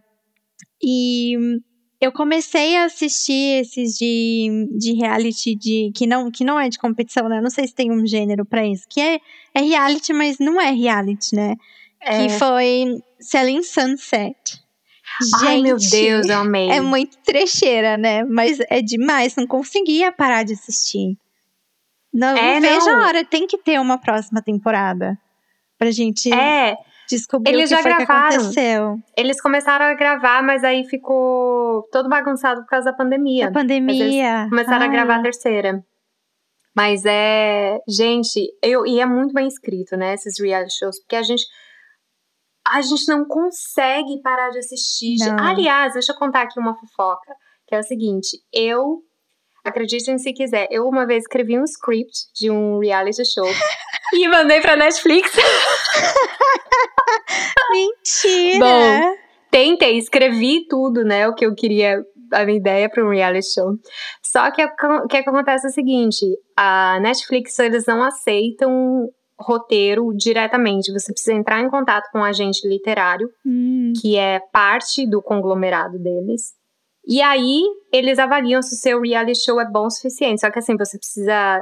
e eu comecei a assistir esses de, de reality de, que, não, que não é de competição, né? Eu Não sei se tem um gênero pra isso. Que é, é reality, mas não é reality, né? É. Que foi Selling Sunset. Ai, meu Gente, Deus, eu amei. É muito trecheira, né? Mas é demais, não conseguia parar de assistir. Não, É, não vejo não. a hora, tem que ter uma próxima temporada. Pra gente É, descobrir eles o já que que gravaram. aconteceu. eles começaram a gravar, mas aí ficou todo bagunçado por causa da pandemia. A pandemia. Começaram a Ai, gravar a terceira. Mas é. Gente, eu, e é muito bem escrito, né? Esses reality shows, porque a gente. A gente não consegue parar de assistir. Não. Aliás, deixa eu contar aqui uma fofoca. Que é o seguinte: eu. Acreditem se quiser. Eu uma vez escrevi um script de um reality show e mandei pra Netflix. Mentira! Bom, Tentei, escrevi tudo, né? O que eu queria, a minha ideia para um reality show. Só que o que acontece é o seguinte: a Netflix, eles não aceitam roteiro diretamente. Você precisa entrar em contato com um agente literário, Hum, que é parte do conglomerado deles. E aí, eles avaliam se o seu reality show é bom o suficiente. Só que assim, você precisa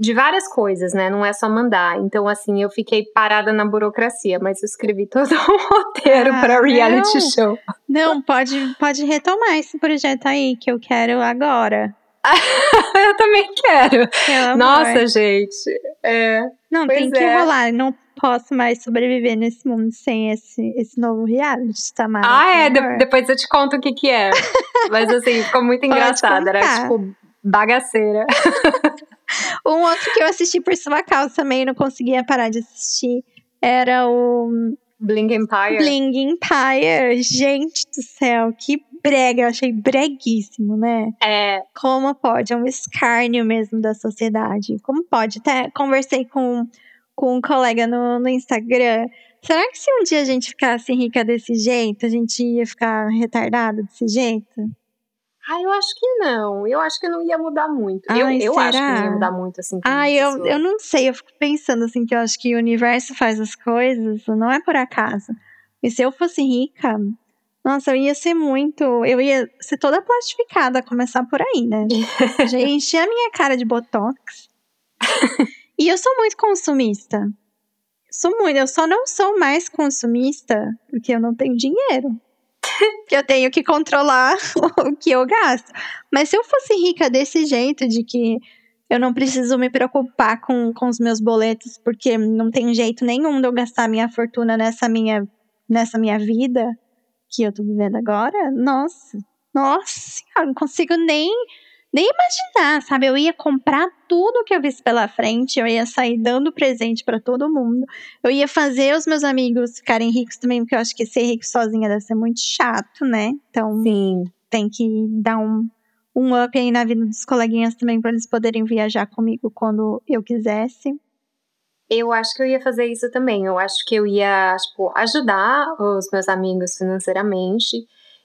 de várias coisas, né? Não é só mandar. Então, assim, eu fiquei parada na burocracia, mas eu escrevi todo um roteiro Ah, para reality não. show. Não, pode, pode retomar esse projeto aí, que eu quero agora. eu também quero. Pelo amor. Nossa, gente. É. Não, tem que é. rolar. Não posso mais sobreviver nesse mundo sem esse, esse novo reality, Tamara. Ah, é. de- depois eu te conto o que que é. Mas assim, ficou muito engraçado. Era tipo bagaceira. Um outro que eu assisti por sua causa também, não conseguia parar de assistir, era o Bling Empire. Bling Empire. Gente do céu, que brega. Eu achei breguíssimo, né? É. Como pode? É um escárnio mesmo da sociedade. Como pode? Até conversei com, com um colega no, no Instagram. Será que se um dia a gente ficasse rica desse jeito, a gente ia ficar retardado desse jeito? Ah, eu acho que não. Eu acho que não ia mudar muito. eu Ai, eu acho que não ia mudar muito, assim. Ai, eu, eu não sei, eu fico pensando assim que eu acho que o universo faz as coisas, não é por acaso. E se eu fosse rica, nossa, eu ia ser muito. Eu ia ser toda plastificada, começar por aí, né? Já ia encher a minha cara de botox. e eu sou muito consumista. Sou muito, eu só não sou mais consumista porque eu não tenho dinheiro. que eu tenho que controlar o que eu gasto. Mas se eu fosse rica desse jeito, de que eu não preciso me preocupar com, com os meus boletos, porque não tem jeito nenhum de eu gastar minha fortuna nessa minha, nessa minha vida que eu tô vivendo agora, nossa, nossa, eu não consigo nem, nem imaginar, sabe? Eu ia comprar tudo que eu visse pela frente, eu ia sair dando presente pra todo mundo, eu ia fazer os meus amigos ficarem ricos também, porque eu acho que ser rico sozinha deve ser muito chato, né? Então Sim. tem que dar um, um up aí na vida dos coleguinhas também para eles poderem viajar comigo quando eu quisesse. Eu acho que eu ia fazer isso também. Eu acho que eu ia, tipo, ajudar os meus amigos financeiramente.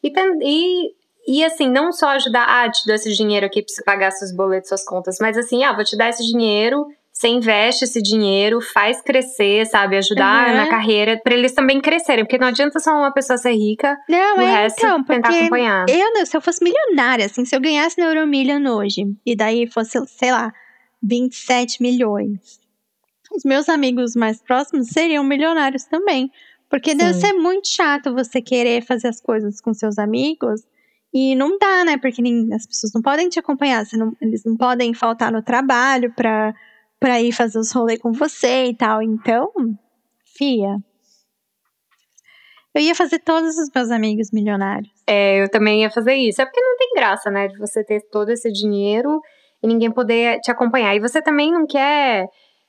E, e, e assim, não só ajudar, ah, te dou esse dinheiro aqui pra você pagar seus boletos, suas contas, mas assim, ah, vou te dar esse dinheiro, você investe esse dinheiro, faz crescer, sabe? Ajudar Uhum. na carreira, pra eles também crescerem. Porque não adianta só uma pessoa ser rica Não, o é resto então, tentar acompanhar. eu, se eu fosse milionária, assim, se eu ganhasse no Euromillion hoje, e daí fosse, sei lá, 27 milhões, os meus amigos mais próximos seriam milionários também. Porque deve ser muito chato você querer fazer as coisas com seus amigos e não dá, né? Porque nem- as pessoas não podem te acompanhar, não- eles não podem faltar no trabalho pra, pra ir fazer os rolês com você e tal. Então, filosofia, eu ia fazer todos os meus amigos milionários. É, eu também ia fazer isso. É porque não tem graça, né, de você ter todo esse dinheiro e ninguém poder te acompanhar. E você também não quer.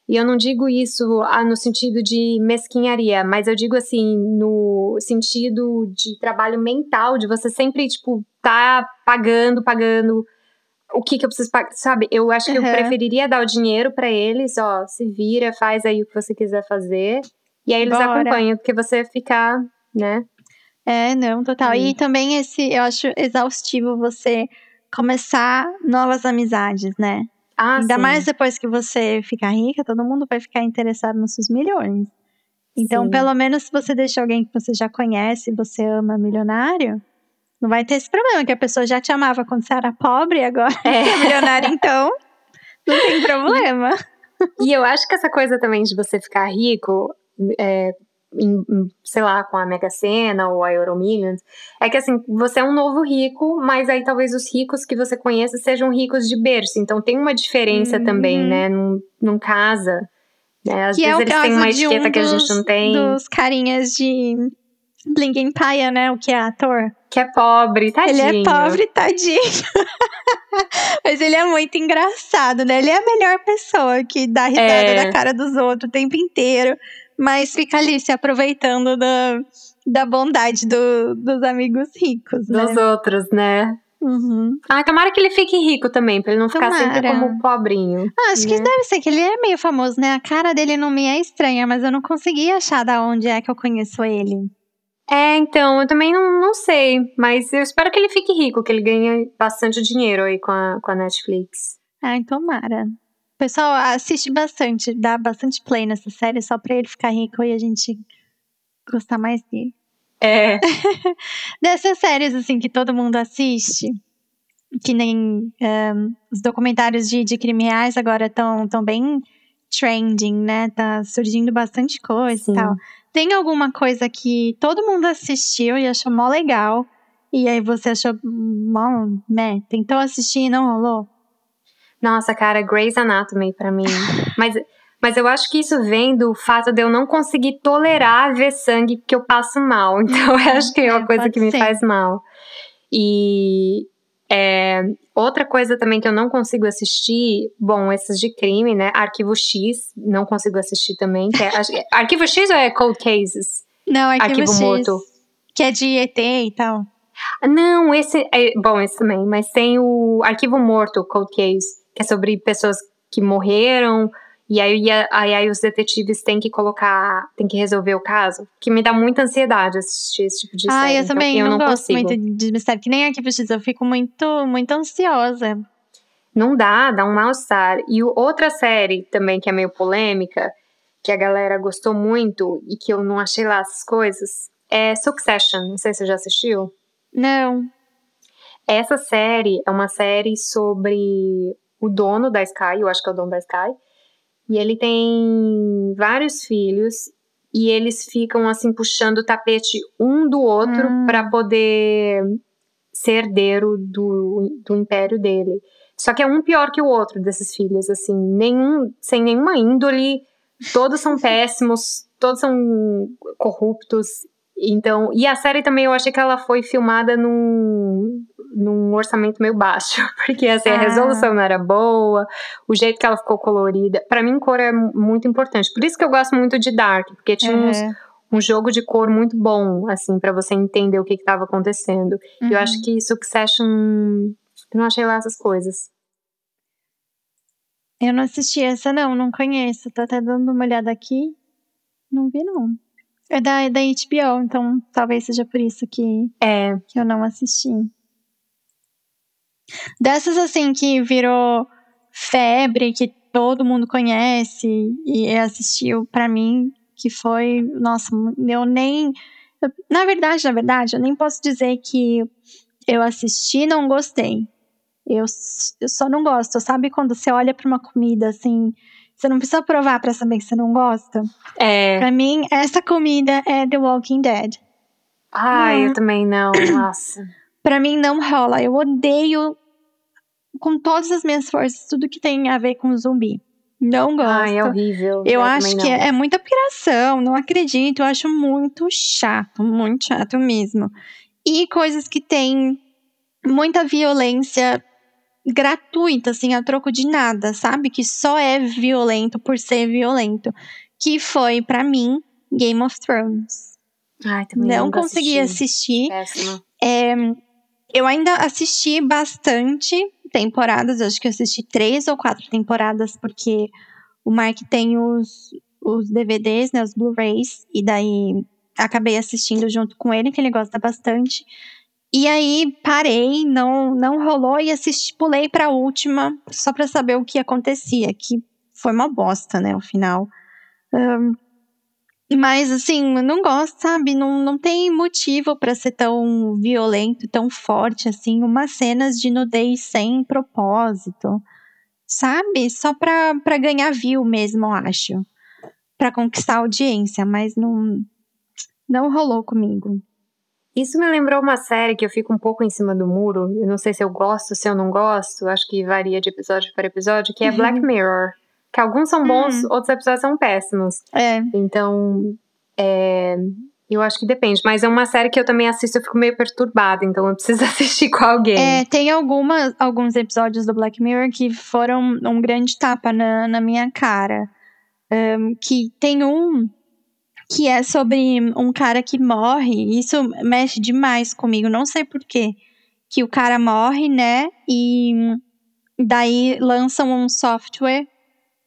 E eu não digo isso ah, no sentido de mesquinharia, mas eu digo assim, no sentido de trabalho mental, de você sempre, tipo, tá pagando, pagando o que que eu preciso pagar, sabe? Eu acho que uhum. eu preferiria dar o dinheiro para eles, ó, se vira, faz aí o que você quiser fazer. E aí eles Bora. acompanham, porque você ficar né? É, não, total. Hum. E também esse, eu acho exaustivo você começar novas amizades, né? Ah, Ainda sim. mais depois que você ficar rica, todo mundo vai ficar interessado nos seus milhões. Então, sim. pelo menos se você deixa alguém que você já conhece, você ama milionário, não vai ter esse problema, que a pessoa já te amava quando você era pobre e agora é, é milionário, então não tem problema. E eu acho que essa coisa também de você ficar rico, é, em, sei lá, com a Mega Sena ou a Euromillions, é que assim, você é um novo rico, mas aí talvez os ricos que você conheça sejam ricos de berço. Então tem uma diferença uhum. também, né? Num, num casa. Né? Às que é vezes é eles têm uma etiqueta um que a gente não tem. Dos carinhas de Bling Empire, né? O que é ator. Que é pobre, tadinho. Ele é pobre, tadinho. Mas ele é muito engraçado, né? Ele é a melhor pessoa que dá risada é. da cara dos outros o tempo inteiro mas fica ali se aproveitando da, da bondade do, dos amigos ricos, né? Dos outros, né? Uhum. Ah, tomara que ele fique rico também, pra ele não ficar tomara. sempre como pobrinho. Ah, acho né? que deve ser que ele é meio famoso, né? A cara dele não me é estranha, mas eu não consegui achar da onde é que eu conheço ele. É, então, eu também não, não sei, mas eu espero que ele fique rico, que ele ganhe bastante dinheiro aí com a, com a Netflix. Ai, tomara pessoal assiste bastante, dá bastante play nessa série só pra ele ficar rico e a gente gostar mais dele. É. Dessas séries, assim, que todo mundo assiste, que nem um, os documentários de, de crime reais agora estão tão bem trending, né? Tá surgindo bastante coisa Sim. e tal. Tem alguma coisa que todo mundo assistiu e achou mó legal, e aí você achou mó, né? Tentou assistir e não rolou? Nossa, cara, Grey's Anatomy para mim. Mas, mas eu acho que isso vem do fato de eu não conseguir tolerar ver sangue porque eu passo mal. Então eu acho que é uma é, coisa que me faz mal. E é, outra coisa também que eu não consigo assistir, bom, esses de crime, né? Arquivo X, não consigo assistir também. É, Arquivo X ou é Cold Cases? Não, Arquivo, Arquivo X, Morto. Que é de ET e tal. Não, esse é bom, esse também, mas tem o Arquivo Morto, Cold Case que é sobre pessoas que morreram, e aí, aí, aí, os detetives têm que colocar, têm que resolver o caso, que me dá muita ansiedade assistir esse tipo de série. Ah, eu então, também eu não, não gosto consigo. muito de mistério, que nem Arquivo X, eu fico muito, muito ansiosa. Não dá, dá um mal-estar. E outra série também que é meio polêmica, que a galera gostou muito e que eu não achei lá essas coisas, é Succession. Não sei se você já assistiu. Não. Essa série é uma série sobre o dono da Sky, eu acho que é o dono da Sky, e ele tem vários filhos e eles ficam assim puxando o tapete um do outro hum. para poder ser herdeiro do, do império dele. Só que é um pior que o outro desses filhos, assim, nenhum sem nenhuma índole, todos são péssimos, todos são corruptos. Então, e a série também eu achei que ela foi filmada num num orçamento meio baixo, porque assim, a ah. resolução não era boa, o jeito que ela ficou colorida. para mim, cor é muito importante. Por isso que eu gosto muito de Dark, porque tinha uns, um jogo de cor muito bom, assim, para você entender o que estava acontecendo. Uhum. Eu acho que Succession. Eu não achei lá essas coisas. Eu não assisti essa, não, não conheço. Tô até dando uma olhada aqui. Não vi, não. É da, é da HBO, então talvez seja por isso que, é. que eu não assisti. Dessas assim que virou febre, que todo mundo conhece e assistiu para mim, que foi, nossa, eu nem na verdade, na verdade, eu nem posso dizer que eu assisti e não gostei. Eu, eu só não gosto. Sabe quando você olha para uma comida assim, você não precisa provar para saber que você não gosta? É. Pra mim, essa comida é The Walking Dead. Ah, eu também não. Nossa. Pra mim não rola. Eu odeio com todas as minhas forças tudo que tem a ver com zumbi. Não gosto. Ai, é horrível. Eu, eu acho que é, é muita piração, não acredito. Eu acho muito chato, muito chato mesmo. E coisas que tem muita violência gratuita, assim, a troco de nada, sabe? Que só é violento por ser violento. Que foi, para mim, Game of Thrones. Ai, não, não consegui assistir. É, eu ainda assisti bastante temporadas, acho que assisti três ou quatro temporadas, porque o Mark tem os, os DVDs, né, os Blu-rays, e daí acabei assistindo junto com ele, que ele gosta bastante. E aí parei, não não rolou e assisti, pulei para a última só para saber o que acontecia, que foi uma bosta, né, o final. Um, mas assim, não gosto, sabe? Não, não tem motivo para ser tão violento, tão forte assim, umas cenas de nudez sem propósito. Sabe? Só pra, pra ganhar view mesmo, eu acho. Pra conquistar audiência, mas não não rolou comigo. Isso me lembrou uma série que eu fico um pouco em cima do muro. Eu não sei se eu gosto, se eu não gosto. Acho que varia de episódio para episódio, que é uhum. Black Mirror. Que alguns são bons, uhum. outros episódios são péssimos. É. Então, é, eu acho que depende. Mas é uma série que eu também assisto, eu fico meio perturbada, então eu preciso assistir com alguém. É, tem alguns episódios do Black Mirror que foram um grande tapa na, na minha cara. Um, que tem um que é sobre um cara que morre. Isso mexe demais comigo, não sei porquê. Que o cara morre, né? E daí lançam um software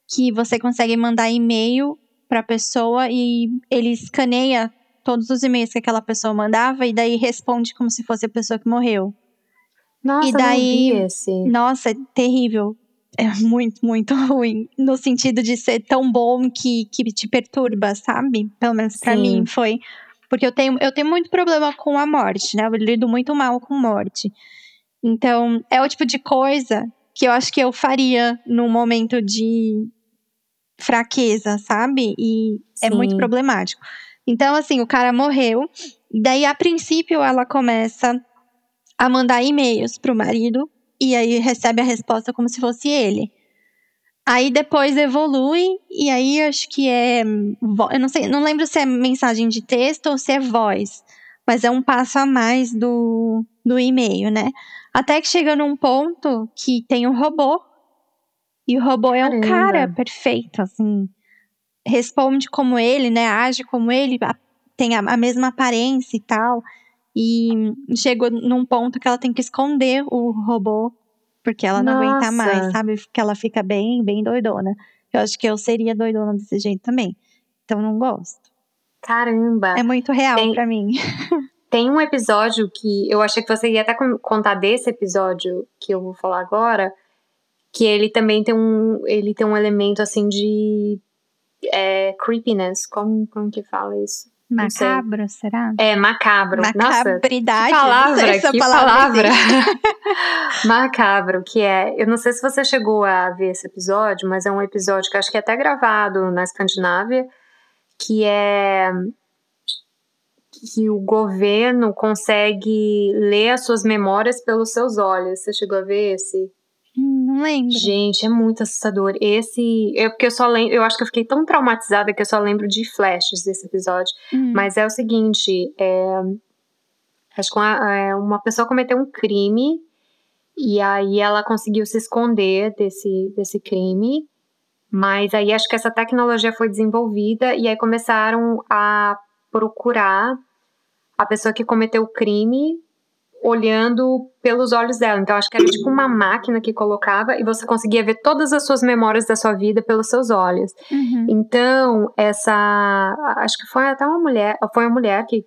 que você consegue mandar e-mail para a pessoa e ele escaneia todos os e-mails que aquela pessoa mandava e daí responde como se fosse a pessoa que morreu. Nossa, e daí. Nossa, é terrível é muito, muito ruim. No sentido de ser tão bom que, que te perturba, sabe? Pelo menos para mim foi. Porque eu tenho, eu tenho muito problema com a morte, né? Eu lido muito mal com morte. Então, é o tipo de coisa que eu acho que eu faria num momento de fraqueza, sabe? E Sim. é muito problemático. Então, assim, o cara morreu. Daí, a princípio, ela começa a mandar e-mails pro marido e aí recebe a resposta como se fosse ele. Aí depois evolui e aí acho que é, eu não sei, não lembro se é mensagem de texto ou se é voz, mas é um passo a mais do, do e-mail, né? Até que chega num ponto que tem um robô e o robô Caramba. é um cara perfeito, assim, responde como ele, né? Age como ele, tem a, a mesma aparência e tal. E chegou num ponto que ela tem que esconder o robô, porque ela não Nossa. aguenta mais, sabe? Que ela fica bem, bem doidona. Eu acho que eu seria doidona desse jeito também. Então não gosto. Caramba! É muito real tem, pra mim. Tem um episódio que eu achei que você ia até contar desse episódio que eu vou falar agora, que ele também tem um, ele tem um elemento assim de é, creepiness, como, como que fala isso? Macabro, será? É, macabro. Macabridade. Nossa, que palavra, que palavra. macabro, que é. Eu não sei se você chegou a ver esse episódio, mas é um episódio que acho que é até gravado na Escandinávia, que é que o governo consegue ler as suas memórias pelos seus olhos. Você chegou a ver esse? Não lembro. Gente, é muito assustador. Esse. É porque eu só lembro. Eu acho que eu fiquei tão traumatizada que eu só lembro de flashes desse episódio. Hum. Mas é o seguinte: é, acho que uma, é, uma pessoa cometeu um crime. E aí ela conseguiu se esconder desse, desse crime. Mas aí acho que essa tecnologia foi desenvolvida e aí começaram a procurar a pessoa que cometeu o crime olhando pelos olhos dela. Então, acho que era tipo uma máquina que colocava e você conseguia ver todas as suas memórias da sua vida pelos seus olhos. Uhum. Então, essa. Acho que foi até uma mulher. Foi uma mulher que,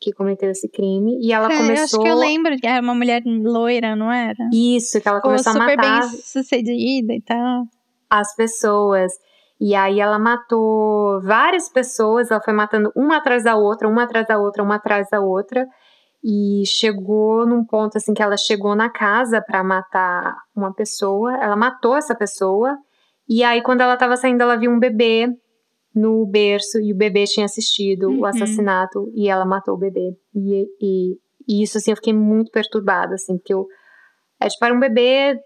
que cometeu esse crime e ela é, começou. Acho que eu lembro que era uma mulher loira, não era? Isso, que ela Ficou começou a matar. super bem sucedida e tal. As pessoas. E aí ela matou várias pessoas, ela foi matando uma atrás da outra, uma atrás da outra, uma atrás da outra e chegou num ponto assim que ela chegou na casa para matar uma pessoa, ela matou essa pessoa e aí quando ela estava saindo ela viu um bebê no berço e o bebê tinha assistido uhum. o assassinato e ela matou o bebê e, e, e, isso assim eu fiquei muito perturbada assim porque eu é tipo era um bebê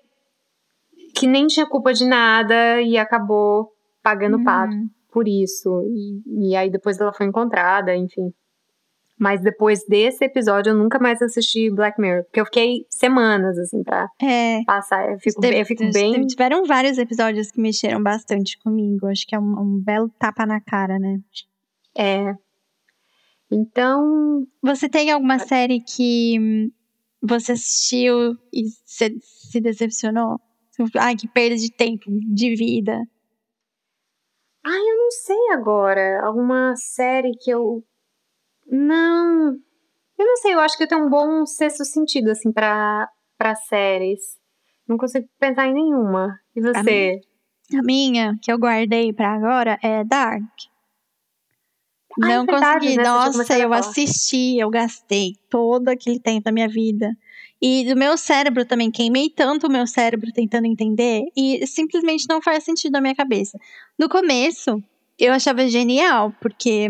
que nem tinha culpa de nada e acabou pagando uhum. pato por isso. E, e aí depois ela foi encontrada, enfim. Mas depois desse episódio eu nunca mais assisti Black Mirror. Porque eu fiquei semanas, assim, pra é, passar. Eu fico, teve, eu fico bem. Tiveram vários episódios que mexeram bastante comigo. Acho que é um, um belo tapa na cara, né? É. Então. Você tem alguma série que você assistiu e se, se decepcionou? Ai, que perda de tempo, de vida. Ai, eu não sei agora. Alguma série que eu não. Eu não sei, eu acho que eu tenho um bom sexto sentido, assim, pra, pra séries. Não consigo pensar em nenhuma. E você? A minha, a minha que eu guardei pra agora é Dark. Ah, não é verdade, consegui. Né? Nossa, eu assisti, eu gastei todo aquele tempo da minha vida. E do meu cérebro também, queimei tanto o meu cérebro tentando entender e simplesmente não faz sentido na minha cabeça. No começo, eu achava genial, porque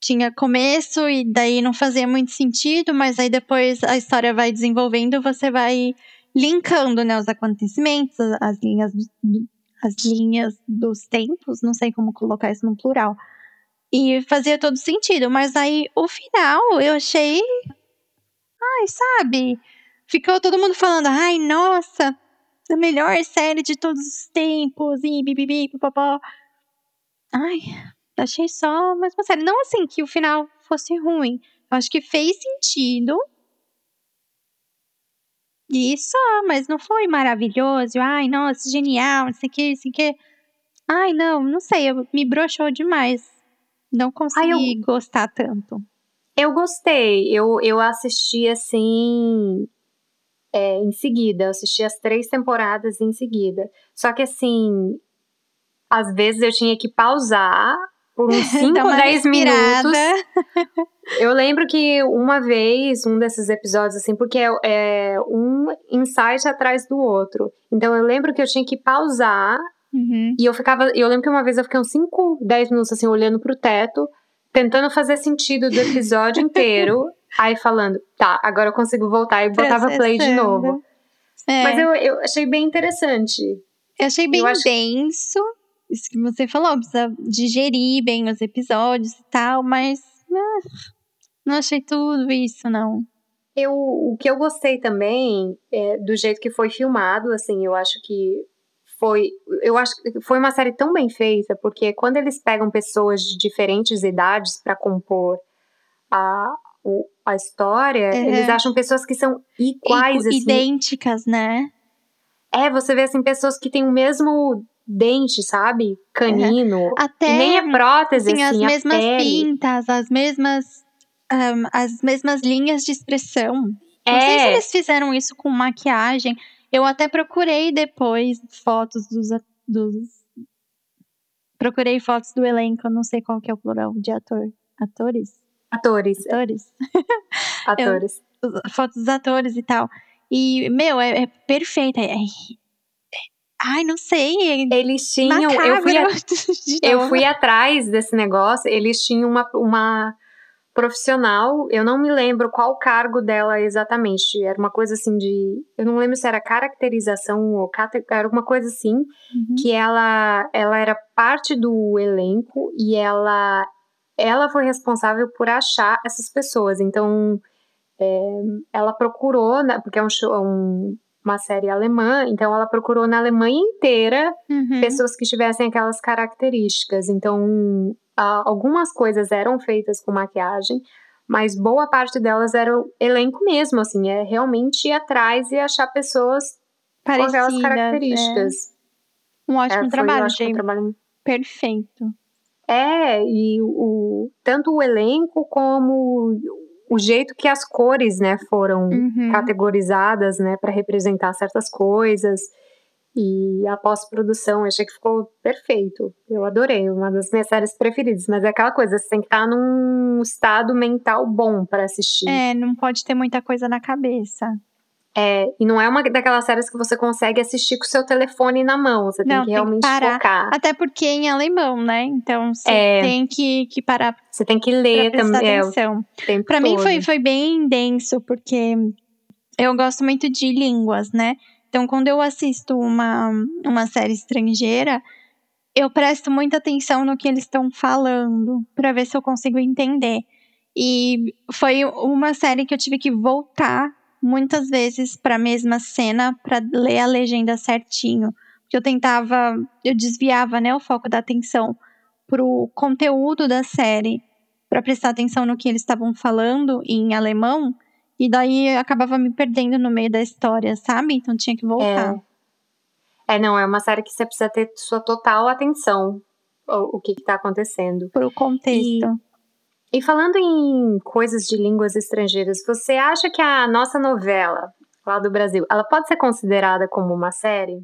tinha começo e daí não fazia muito sentido, mas aí depois a história vai desenvolvendo, você vai linkando, né, os acontecimentos, as linhas, as linhas dos tempos, não sei como colocar isso no plural. E fazia todo sentido, mas aí o final eu achei ai, sabe? Ficou todo mundo falando, ai, nossa, a melhor série de todos os tempos, e bibibi, popopó. Ai, achei só mais uma série. Não assim que o final fosse ruim. Eu acho que fez sentido. E só, mas não foi maravilhoso. Ai, nossa, genial, não sei o que, não sei o que. Ai, não, não sei, eu, me broxou demais. Não consegui Ai, eu... gostar tanto. Eu gostei. Eu, eu assisti assim. É, em seguida. Eu assisti as três temporadas em seguida. Só que assim. Às vezes eu tinha que pausar por uns 5, 10 minutos. Eu lembro que uma vez, um desses episódios, assim, porque é, é, um insight atrás do outro. Então eu lembro que eu tinha que pausar. Uhum. E eu ficava. Eu lembro que uma vez eu fiquei uns 5, 10 minutos assim, olhando pro teto tentando fazer sentido do episódio inteiro, aí falando, tá, agora eu consigo voltar e botava play de novo. É. Mas eu, eu achei bem interessante. Eu achei bem eu acho... isso que você falou, precisa digerir bem os episódios e tal, mas ah, não achei tudo isso, não. Eu, o que eu gostei também é do jeito que foi filmado, assim, eu acho que foi, eu acho que foi uma série tão bem feita, porque quando eles pegam pessoas de diferentes idades para compor a, a história, uhum. eles acham pessoas que são iguais, I, assim. Idênticas, né? É, você vê assim, pessoas que têm o mesmo dente, sabe? Canino. Uhum. Até nem é prótese, assim, as mesmas pele. pintas, as mesmas um, as mesmas linhas de expressão. É. Não sei se é. eles fizeram isso com maquiagem. Eu até procurei depois fotos dos, dos. Procurei fotos do elenco, não sei qual que é o plural de ator. Atores? Atores. Atores. Atores. Eu, fotos dos atores e tal. E, meu, é, é perfeita. É, ai, não sei. É eles tinham. Eu fui, a, eu fui atrás desse negócio. Eles tinham uma, uma profissional, eu não me lembro qual cargo dela exatamente. Era uma coisa assim de. Eu não lembro se era caracterização ou cate, era uma coisa assim, uhum. que ela, ela era parte do elenco e ela, ela foi responsável por achar essas pessoas. Então, é, ela procurou, né, porque é um show. Um, uma série alemã, então ela procurou na Alemanha inteira uhum. pessoas que tivessem aquelas características. Então, algumas coisas eram feitas com maquiagem, mas boa parte delas era o elenco mesmo, assim, é realmente ir atrás e achar pessoas Parecidas, com aquelas características. É. Um ótimo é, trabalho, um trabalho perfeito. É, e o, tanto o elenco como o jeito que as cores, né, foram uhum. categorizadas, né, para representar certas coisas. E a pós-produção, achei que ficou perfeito. Eu adorei, uma das minhas séries preferidas. Mas é aquela coisa, você tem que estar num estado mental bom para assistir. É, não pode ter muita coisa na cabeça. É, e não é uma daquelas séries que você consegue assistir com o seu telefone na mão. Você tem não, que realmente tem que parar. focar. Até porque é em alemão, né? Então você é, tem que, que parar. Você tem que ler também. É, atenção. É, pra mim foi, foi bem denso, porque eu gosto muito de línguas, né? Então, quando eu assisto uma, uma série estrangeira, eu presto muita atenção no que eles estão falando, para ver se eu consigo entender. E foi uma série que eu tive que voltar muitas vezes para a mesma cena para ler a legenda certinho, porque eu tentava, eu desviava, né, o foco da atenção pro conteúdo da série, para prestar atenção no que eles estavam falando em alemão, e daí acabava me perdendo no meio da história, sabe? Então tinha que voltar. É, é não, é uma série que você precisa ter sua total atenção o, o que está acontecendo. Pro contexto. E e falando em coisas de línguas estrangeiras, você acha que a nossa novela lá do Brasil, ela pode ser considerada como uma série?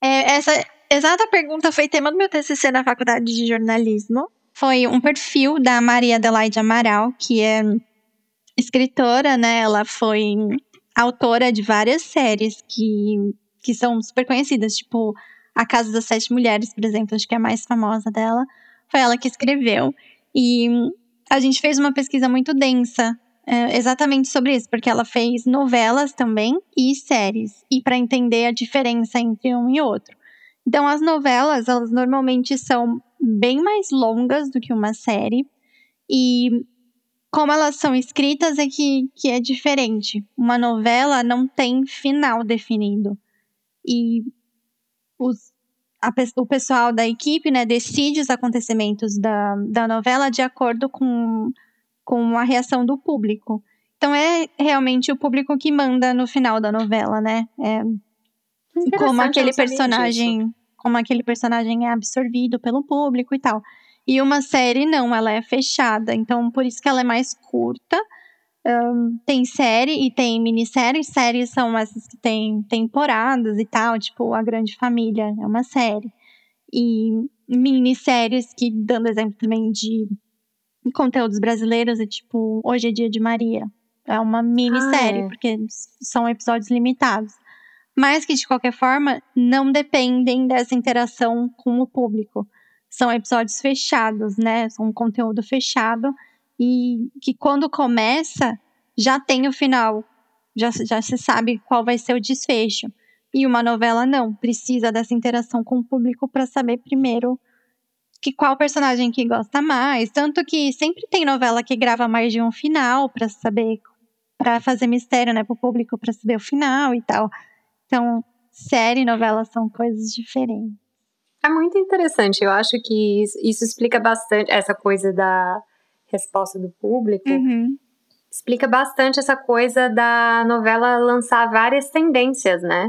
É, essa exata pergunta foi tema do meu TCC na faculdade de jornalismo. Foi um perfil da Maria Adelaide Amaral, que é escritora, né? Ela foi autora de várias séries que, que são super conhecidas, tipo A Casa das Sete Mulheres, por exemplo, acho que é a mais famosa dela. Foi ela que escreveu. E a gente fez uma pesquisa muito densa é, exatamente sobre isso, porque ela fez novelas também e séries, e para entender a diferença entre um e outro. Então, as novelas, elas normalmente são bem mais longas do que uma série, e como elas são escritas é que, que é diferente. Uma novela não tem final definido. E os a, o pessoal da equipe né, decide os acontecimentos da, da novela de acordo com, com a reação do público. Então é realmente o público que manda no final da novela, né? É, como aquele personagem, como aquele personagem é absorvido pelo público e tal. E uma série não, ela é fechada, então por isso que ela é mais curta um, tem série e tem minissérie. Séries são essas que tem temporadas e tal, tipo A Grande Família é uma série. E minisséries que, dando exemplo também de conteúdos brasileiros, é tipo Hoje é Dia de Maria. É uma minissérie, ah, é. porque são episódios limitados. Mas que, de qualquer forma, não dependem dessa interação com o público. São episódios fechados, né? São um conteúdo fechado e que quando começa já tem o final, já, já se sabe qual vai ser o desfecho. E uma novela não, precisa dessa interação com o público para saber primeiro que qual personagem que gosta mais, tanto que sempre tem novela que grava mais de um final para saber para fazer mistério, né, pro público para saber o final e tal. Então, série e novela são coisas diferentes. É muito interessante. Eu acho que isso, isso explica bastante essa coisa da resposta do público, uhum. explica bastante essa coisa da novela lançar várias tendências, né?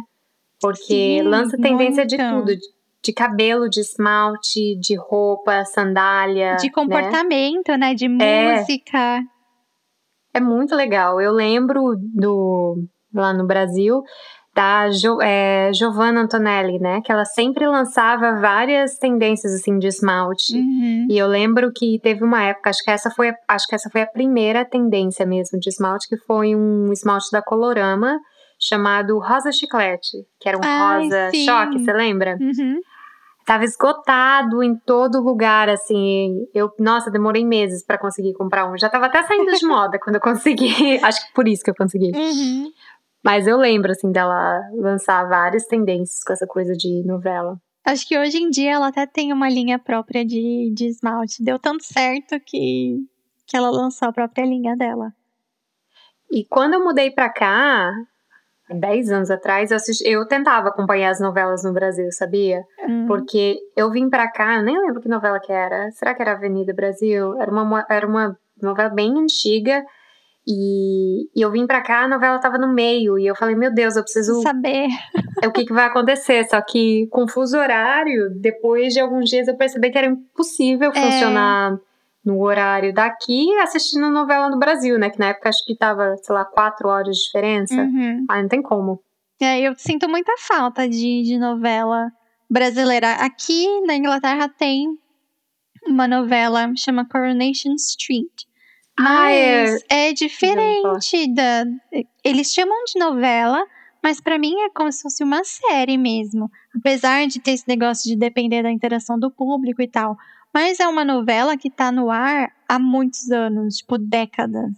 Porque Sim, lança tendência muito. de tudo. De, de cabelo, de esmalte, de roupa, sandália. De né? comportamento, né? né? De é. música. É, é muito legal. Eu lembro do lá no Brasil da jo, é, Giovanna Antonelli, né? Que ela sempre lançava várias tendências assim de esmalte. Uhum. E eu lembro que teve uma época, acho que essa foi, acho que essa foi a primeira tendência mesmo de esmalte, que foi um esmalte da Colorama chamado Rosa Chiclete, que era um Ai, rosa sim. choque, você lembra? Uhum. Tava esgotado em todo lugar, assim. Eu, nossa, demorei meses para conseguir comprar um. Já tava até saindo de moda quando eu consegui. Acho que por isso que eu consegui. Uhum. Mas eu lembro, assim, dela lançar várias tendências com essa coisa de novela. Acho que hoje em dia ela até tem uma linha própria de, de esmalte. Deu tanto certo que, que ela lançou a própria linha dela. E quando eu mudei pra cá, há 10 anos atrás, eu, assisti, eu tentava acompanhar as novelas no Brasil, sabia? Uhum. Porque eu vim pra cá, eu nem lembro que novela que era. Será que era Avenida Brasil? Era uma, era uma novela bem antiga e, e, eu vim pra cá, a novela tava no meio. E eu falei, meu Deus, eu preciso saber é o que, que vai acontecer. Só que com fuso horário, depois de alguns dias eu percebi que era impossível é. funcionar no horário daqui assistindo novela no Brasil, né? Que na época acho que tava, sei lá, quatro horas de diferença. Uhum. Ah, não tem como. É, eu sinto muita falta de, de novela brasileira. Aqui na Inglaterra tem uma novela chama Coronation Street mas é, é diferente da. Eles chamam de novela, mas para mim é como se fosse uma série mesmo. Apesar de ter esse negócio de depender da interação do público e tal. Mas é uma novela que tá no ar há muitos anos, tipo décadas.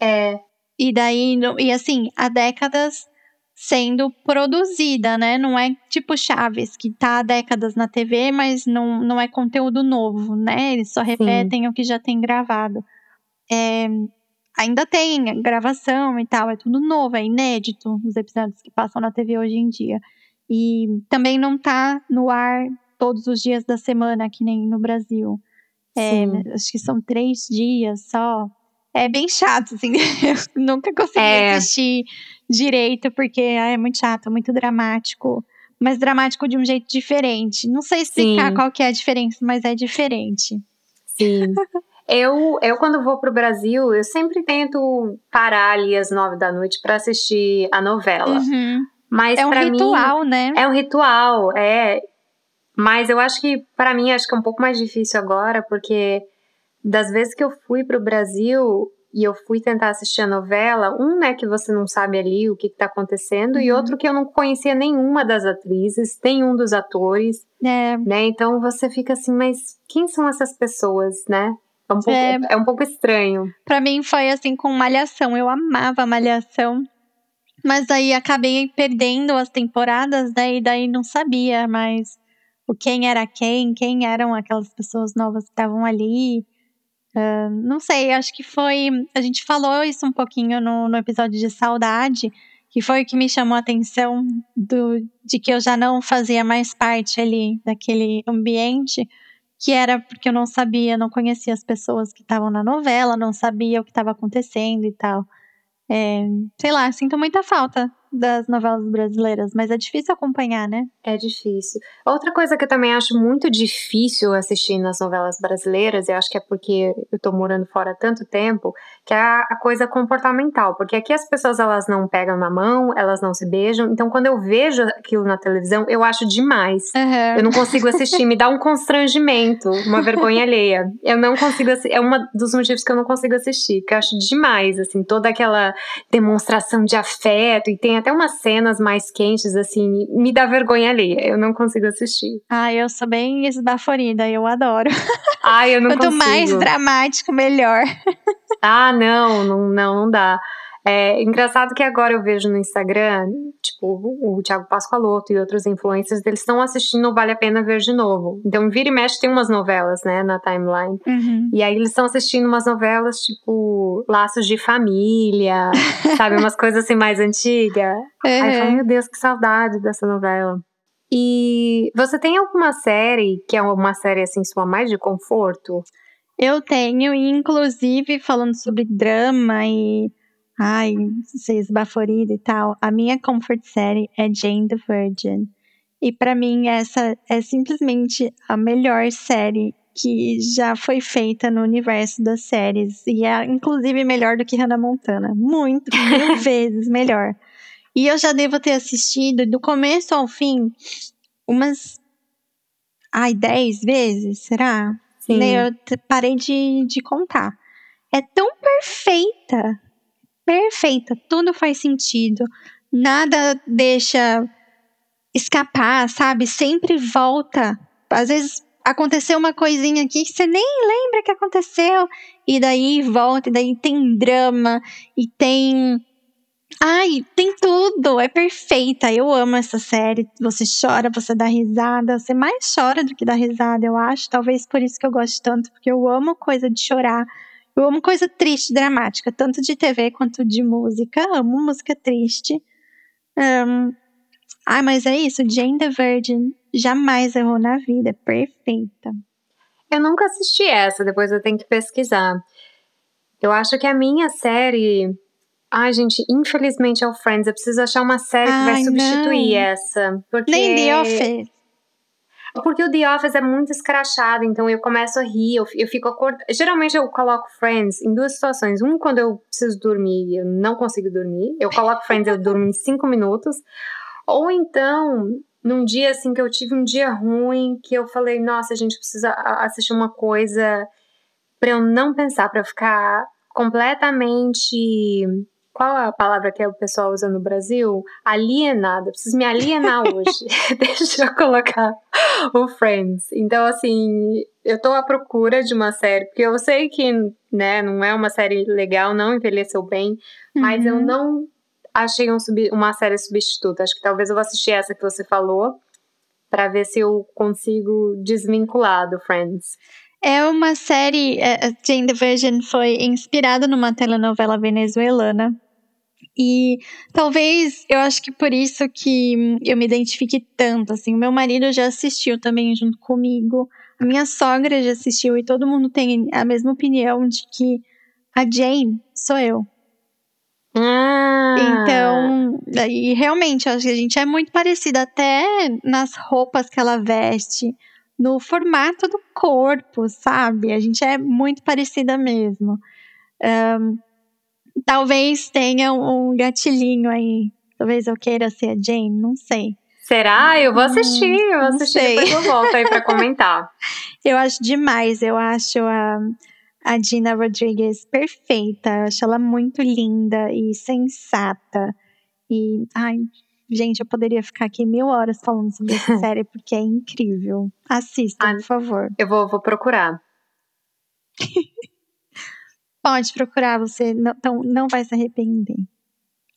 É. E daí, e assim, há décadas sendo produzida, né? Não é tipo Chaves, que tá há décadas na TV, mas não, não é conteúdo novo, né? Eles só repetem Sim. o que já tem gravado. É, ainda tem gravação e tal, é tudo novo, é inédito os episódios que passam na TV hoje em dia. E também não tá no ar todos os dias da semana, que nem no Brasil. É, acho que são três dias só. É bem chato, assim. Eu nunca consegui é. assistir direito, porque é muito chato, muito dramático. Mas dramático de um jeito diferente. Não sei explicar Sim. qual que é a diferença, mas é diferente. Sim. eu, eu, quando vou pro Brasil, eu sempre tento parar ali às nove da noite para assistir a novela. Uhum. Mas é um ritual, mim, né? É um ritual, é. Mas eu acho que, para mim, acho que é um pouco mais difícil agora, porque das vezes que eu fui pro Brasil, e eu fui tentar assistir a novela, um, né, que você não sabe ali o que, está acontecendo, uhum. e outro que eu não conhecia nenhuma das atrizes, nenhum dos atores, é. né? Então você fica assim, mas quem são essas pessoas, né? É um pouco, é, é um pouco estranho. Para mim foi assim com Malhação. Eu amava Malhação. Mas aí acabei perdendo as temporadas, né? E daí não sabia mais o quem era quem, quem eram aquelas pessoas novas que estavam ali. Uh, não sei, acho que foi. A gente falou isso um pouquinho no, no episódio de saudade, que foi o que me chamou a atenção do, de que eu já não fazia mais parte ali daquele ambiente, que era porque eu não sabia, não conhecia as pessoas que estavam na novela, não sabia o que estava acontecendo e tal. É, sei lá, sinto muita falta das novelas brasileiras, mas é difícil acompanhar, né? É difícil. Outra coisa que eu também acho muito difícil assistir nas novelas brasileiras, e acho que é porque eu tô morando fora há tanto tempo, que é a, coisa comportamental, porque aqui as pessoas elas não pegam na mão, elas não se beijam, então quando eu vejo aquilo na televisão, eu acho demais. Uhum. Eu não consigo assistir, me dá um constrangimento, uma vergonha alheia. Eu não consigo é um dos motivos que eu não consigo assistir, porque eu acho demais, assim, toda aquela demonstração de afeto, e tem até umas cenas mais quentes, assim, me dá vergonha ali. Eu não consigo assistir. Ah, eu sou bem esbaforida, eu adoro. Ah, eu não Quanto consigo. mais dramático, melhor. Ah, não, não, não, não dá. É engraçado que agora eu vejo no Instagram, tipo, o Thiago Pascoaloto e outros influencers, eles estão assistindo Vale a Pena Ver de Novo. Então, vira e mexe tem umas novelas, né, na timeline. Uhum. E aí eles estão assistindo umas novelas, tipo, Laços de Família, sabe, umas coisas assim mais antigas. Uhum. Aí eu falo, meu Deus, que saudade dessa novela. E você tem alguma série que é uma série, assim, sua mais de conforto? Eu tenho, inclusive falando sobre drama e ai, ser esbaforida e tal, a minha comfort série é Jane the Virgin. E para mim essa é simplesmente a melhor série que já foi feita no universo das séries e é inclusive melhor do que Hannah Montana, muito mil vezes melhor. E eu já devo ter assistido do começo ao fim umas ai, dez vezes, será? Sim. Eu parei de, de contar. É tão perfeita perfeita, tudo faz sentido, nada deixa escapar, sabe? Sempre volta. Às vezes aconteceu uma coisinha aqui que você nem lembra que aconteceu, e daí volta, e daí tem drama, e tem. Ai, tem tudo, é perfeita. Eu amo essa série. Você chora, você dá risada. Você mais chora do que dá risada, eu acho. Talvez por isso que eu gosto tanto, porque eu amo coisa de chorar. Eu amo coisa triste, dramática, tanto de TV quanto de música. Amo música triste. Um, ah, mas é isso. Jane the Virgin jamais errou na vida. Perfeita. Eu nunca assisti essa, depois eu tenho que pesquisar. Eu acho que a minha série. Ai, gente, infelizmente é o Friends. Eu preciso achar uma série Ai, que vai substituir não. essa. Porque... Nem The Office. Porque o The Office é muito escrachado, então eu começo a rir, eu, eu fico acordada. Geralmente eu coloco Friends em duas situações. Um, quando eu preciso dormir e eu não consigo dormir. Eu coloco Friends e eu durmo em cinco minutos. Ou então, num dia assim que eu tive um dia ruim, que eu falei, nossa, a gente precisa assistir uma coisa para eu não pensar, para ficar completamente qual é a palavra que o pessoal usa no Brasil? Alienada. Preciso me alienar hoje. Deixa eu colocar o Friends. Então, assim, eu tô à procura de uma série, porque eu sei que, né, não é uma série legal, não envelheceu bem, uhum. mas eu uhum. não achei um uma série substituta. Acho que talvez eu vou assistir essa que você falou para ver se eu consigo desvincular do Friends. É uma série, é, Jane the Virgin foi inspirada numa telenovela venezuelana. E talvez eu acho que por isso que eu me identifique tanto, assim. O meu marido já assistiu também junto comigo. A minha sogra já assistiu e todo mundo tem a mesma opinião de que a Jane sou eu. Ah. Então, e realmente, acho que a gente é muito parecida até nas roupas que ela veste, no formato do corpo, sabe? A gente é muito parecida mesmo. Um, talvez tenha um gatilhinho aí. Talvez eu queira ser a Jane, não sei. Será? Eu vou assistir, eu vou assistir, depois eu volto aí pra comentar. eu acho demais, eu acho a, a Gina Rodriguez perfeita, eu acho ela muito linda e sensata. E, ai, Gente, eu poderia ficar aqui mil horas falando sobre essa série, porque é incrível. Assista, ah, por favor. Eu vou, vou procurar. Pode procurar, você não, então, não vai se arrepender.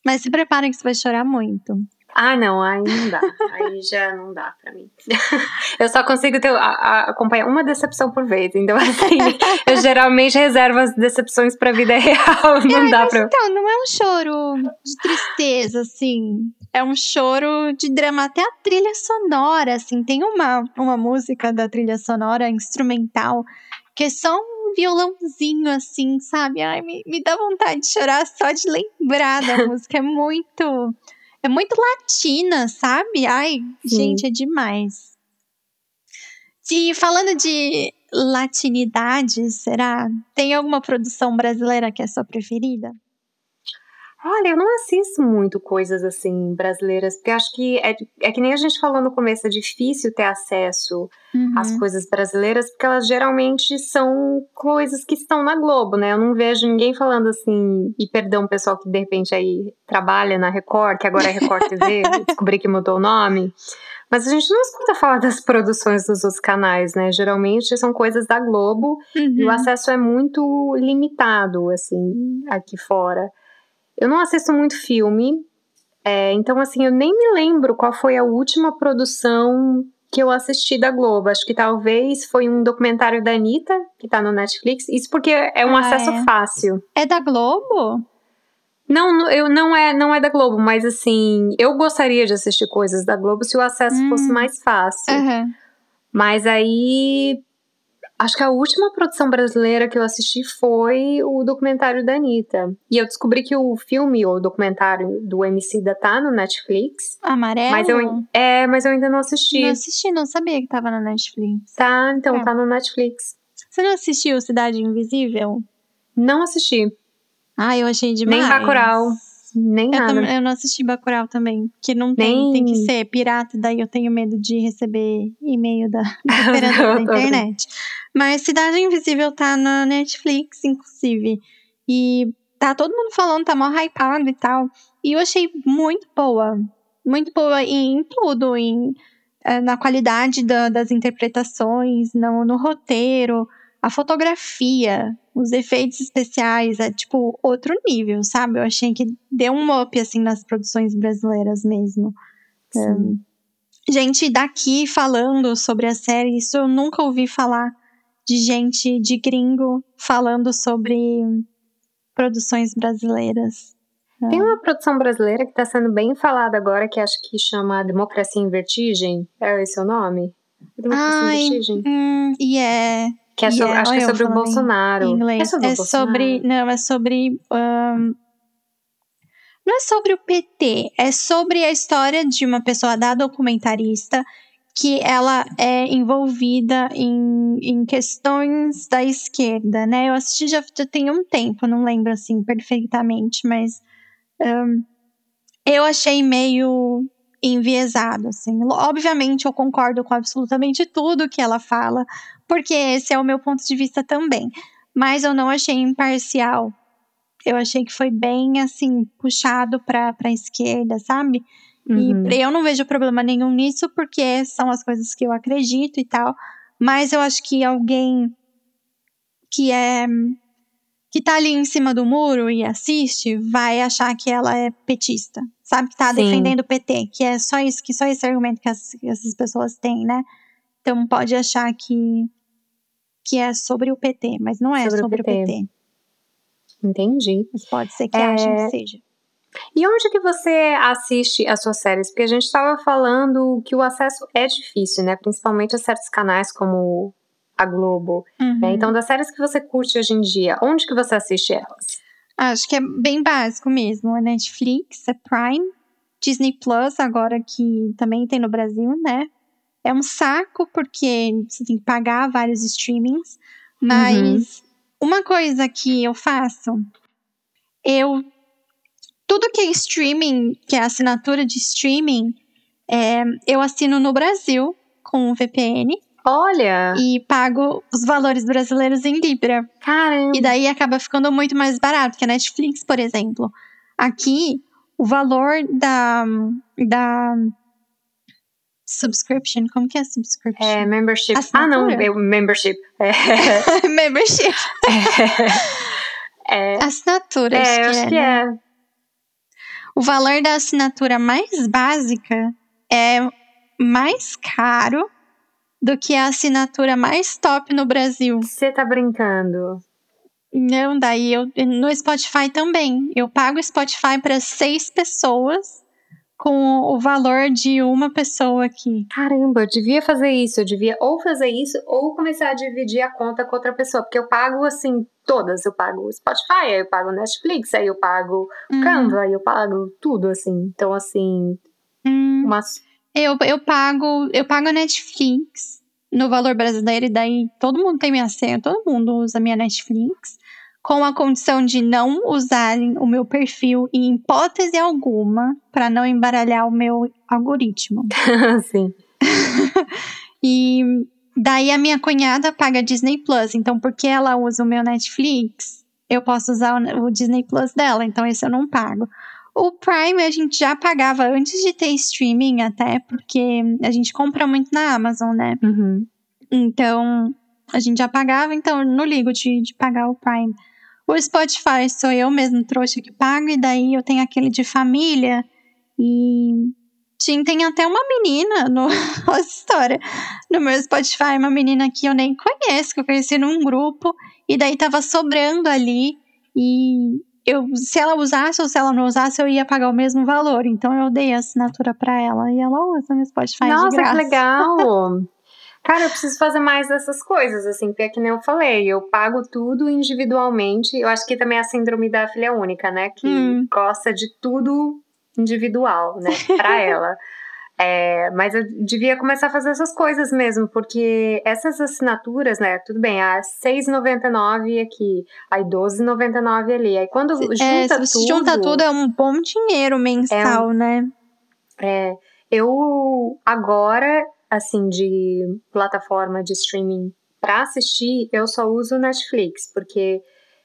Mas se preparem que você vai chorar muito. Ah, não, aí não dá. aí já não dá pra mim. eu só consigo ter, a, a, acompanhar uma decepção por vez. Então, assim, eu geralmente reservo as decepções pra vida real. Não é, dá pra. Então, não é um choro de tristeza, assim. É um choro de drama. Até a trilha sonora, assim. Tem uma, uma música da trilha sonora instrumental que é só um violãozinho, assim, sabe? Ai, me, me dá vontade de chorar só de lembrar da música. É muito é muito latina, sabe? Ai, Sim. gente, é demais. E falando de latinidade, será? Tem alguma produção brasileira que é sua preferida? Olha, eu não assisto muito coisas assim brasileiras, porque acho que é, é que nem a gente falou no começo, é difícil ter acesso uhum. às coisas brasileiras, porque elas geralmente são coisas que estão na Globo, né? Eu não vejo ninguém falando assim, e perdão, pessoal que de repente aí trabalha na Record, que agora é Record TV, descobri que mudou o nome. Mas a gente não escuta falar das produções dos outros canais, né? Geralmente são coisas da Globo uhum. e o uhum. acesso é muito limitado, assim, aqui fora. Eu não assisto muito filme, é, então assim, eu nem me lembro qual foi a última produção que eu assisti da Globo. Acho que talvez foi um documentário da Anitta, que tá no Netflix. Isso porque é um ah, acesso é. fácil. É da Globo? Não, eu não é, não é da Globo, mas assim, eu gostaria de assistir coisas da Globo se o acesso hum. fosse mais fácil. Uhum. Mas aí Acho que a última produção brasileira que eu assisti foi o documentário da Anitta. E eu descobri que o filme, ou documentário do MC da tá no Netflix. Amarelo? Mas eu, é, mas eu ainda não assisti. Não assisti, não sabia que tava na Netflix. Tá, então é. tá no Netflix. Você não assistiu Cidade Invisível? Não assisti. Ah, eu achei demais. Nem Bacurau. Nem eu nada. eu não assisti Bacurau também. Que não tem, Nem... tem que ser pirata, daí eu tenho medo de receber e-mail da, da internet. Mas Cidade Invisível tá na Netflix, inclusive. E tá todo mundo falando, tá mó hypado e tal. E eu achei muito boa. Muito boa em, em tudo, em, eh, na qualidade da, das interpretações, no, no roteiro, a fotografia, os efeitos especiais, é tipo outro nível, sabe? Eu achei que deu um up assim nas produções brasileiras mesmo. Um, gente daqui falando sobre a série, isso eu nunca ouvi falar de gente de gringo falando sobre produções brasileiras. Tem uma produção brasileira que está sendo bem falada agora, que acho que chama Democracia em Vertigem. É esse o nome? Democracia Ai, em Vertigem. Hum, yeah. Que é sobre, yeah, acho que é sobre o Bolsonaro. Inglês. É sobre, é sobre Não, é sobre. Um, não é sobre o PT, é sobre a história de uma pessoa da documentarista que ela é envolvida em, em questões da esquerda, né? Eu assisti já, já tem um tempo, não lembro assim perfeitamente, mas um, eu achei meio enviesado, assim. Obviamente eu concordo com absolutamente tudo que ela fala, porque esse é o meu ponto de vista também. Mas eu não achei imparcial. Eu achei que foi bem, assim, puxado para a esquerda, sabe? Uhum. E eu não vejo problema nenhum nisso, porque são as coisas que eu acredito e tal. Mas eu acho que alguém que é que tá ali em cima do muro e assiste vai achar que ela é petista. Sabe? Que tá Sim. defendendo o PT. Que é só isso, que só esse argumento que, as, que essas pessoas têm, né? Então pode achar que, que é sobre o PT, mas não é sobre, sobre o, PT. o, PT. Entendi. Mas pode ser que é... achem que seja. E onde que você assiste as suas séries? Porque a gente estava falando que o acesso é difícil, né? Principalmente a certos canais como a Globo. Uhum. Né? Então, das séries que você curte hoje em dia, onde que você assiste elas? Acho que é bem básico mesmo. É Netflix, é Prime, Disney Plus, agora que também tem no Brasil, né? É um saco porque você tem que pagar vários streamings. Mas uhum. uma coisa que eu faço, eu. Tudo que é streaming, que é assinatura de streaming, é, eu assino no Brasil com o VPN. Olha! E pago os valores brasileiros em Libra. Caramba! E daí acaba ficando muito mais barato que a Netflix, por exemplo. Aqui, o valor da, da subscription, como que é subscription? É, membership. Assinatura? Ah, não, é membership. É. membership. É. Assinatura, é, acho, que, acho é, que né? é. O valor da assinatura mais básica é mais caro do que a assinatura mais top no Brasil. Você tá brincando? Não, daí eu no Spotify também. Eu pago o Spotify para seis pessoas com o valor de uma pessoa aqui. Caramba, eu devia fazer isso. Eu devia ou fazer isso ou começar a dividir a conta com outra pessoa. Porque eu pago, assim, todas. Eu pago o Spotify, aí eu pago Netflix, aí eu pago hum. Canva, aí eu pago tudo, assim. Então, assim, hum. umas eu, eu pago eu pago a Netflix no valor brasileiro e daí todo mundo tem minha senha, todo mundo usa minha Netflix, com a condição de não usarem o meu perfil em hipótese alguma para não embaralhar o meu algoritmo. Sim. e daí a minha cunhada paga Disney Plus, então porque ela usa o meu Netflix, eu posso usar o Disney Plus dela, então esse eu não pago. O Prime a gente já pagava antes de ter streaming, até, porque a gente compra muito na Amazon, né? Uhum. Então, a gente já pagava, então não ligo de, de pagar o Prime. O Spotify sou eu mesmo, trouxa, que pago, e daí eu tenho aquele de família. E tinha, tem até uma menina no nossa história no meu Spotify, uma menina que eu nem conheço, que eu conheci num grupo, e daí tava sobrando ali. E eu, se ela usasse ou se ela não usasse, eu ia pagar o mesmo valor. Então eu dei a assinatura para ela e ela usa no Spotify Nossa, de graça. que legal! Cara, eu preciso fazer mais dessas coisas, assim, porque é que nem eu falei, eu pago tudo individualmente. Eu acho que também é a síndrome da filha única, né? Que hum. gosta de tudo individual, né? Pra ela. É, mas eu devia começar a fazer essas coisas mesmo, porque essas assinaturas, né? Tudo bem, a 6,99 aqui, aí 12,99 ali. Aí quando é, junta se tudo. junta tudo, é um bom dinheiro mensal, é, né? É. Eu agora, assim, de plataforma de streaming para assistir, eu só uso Netflix, porque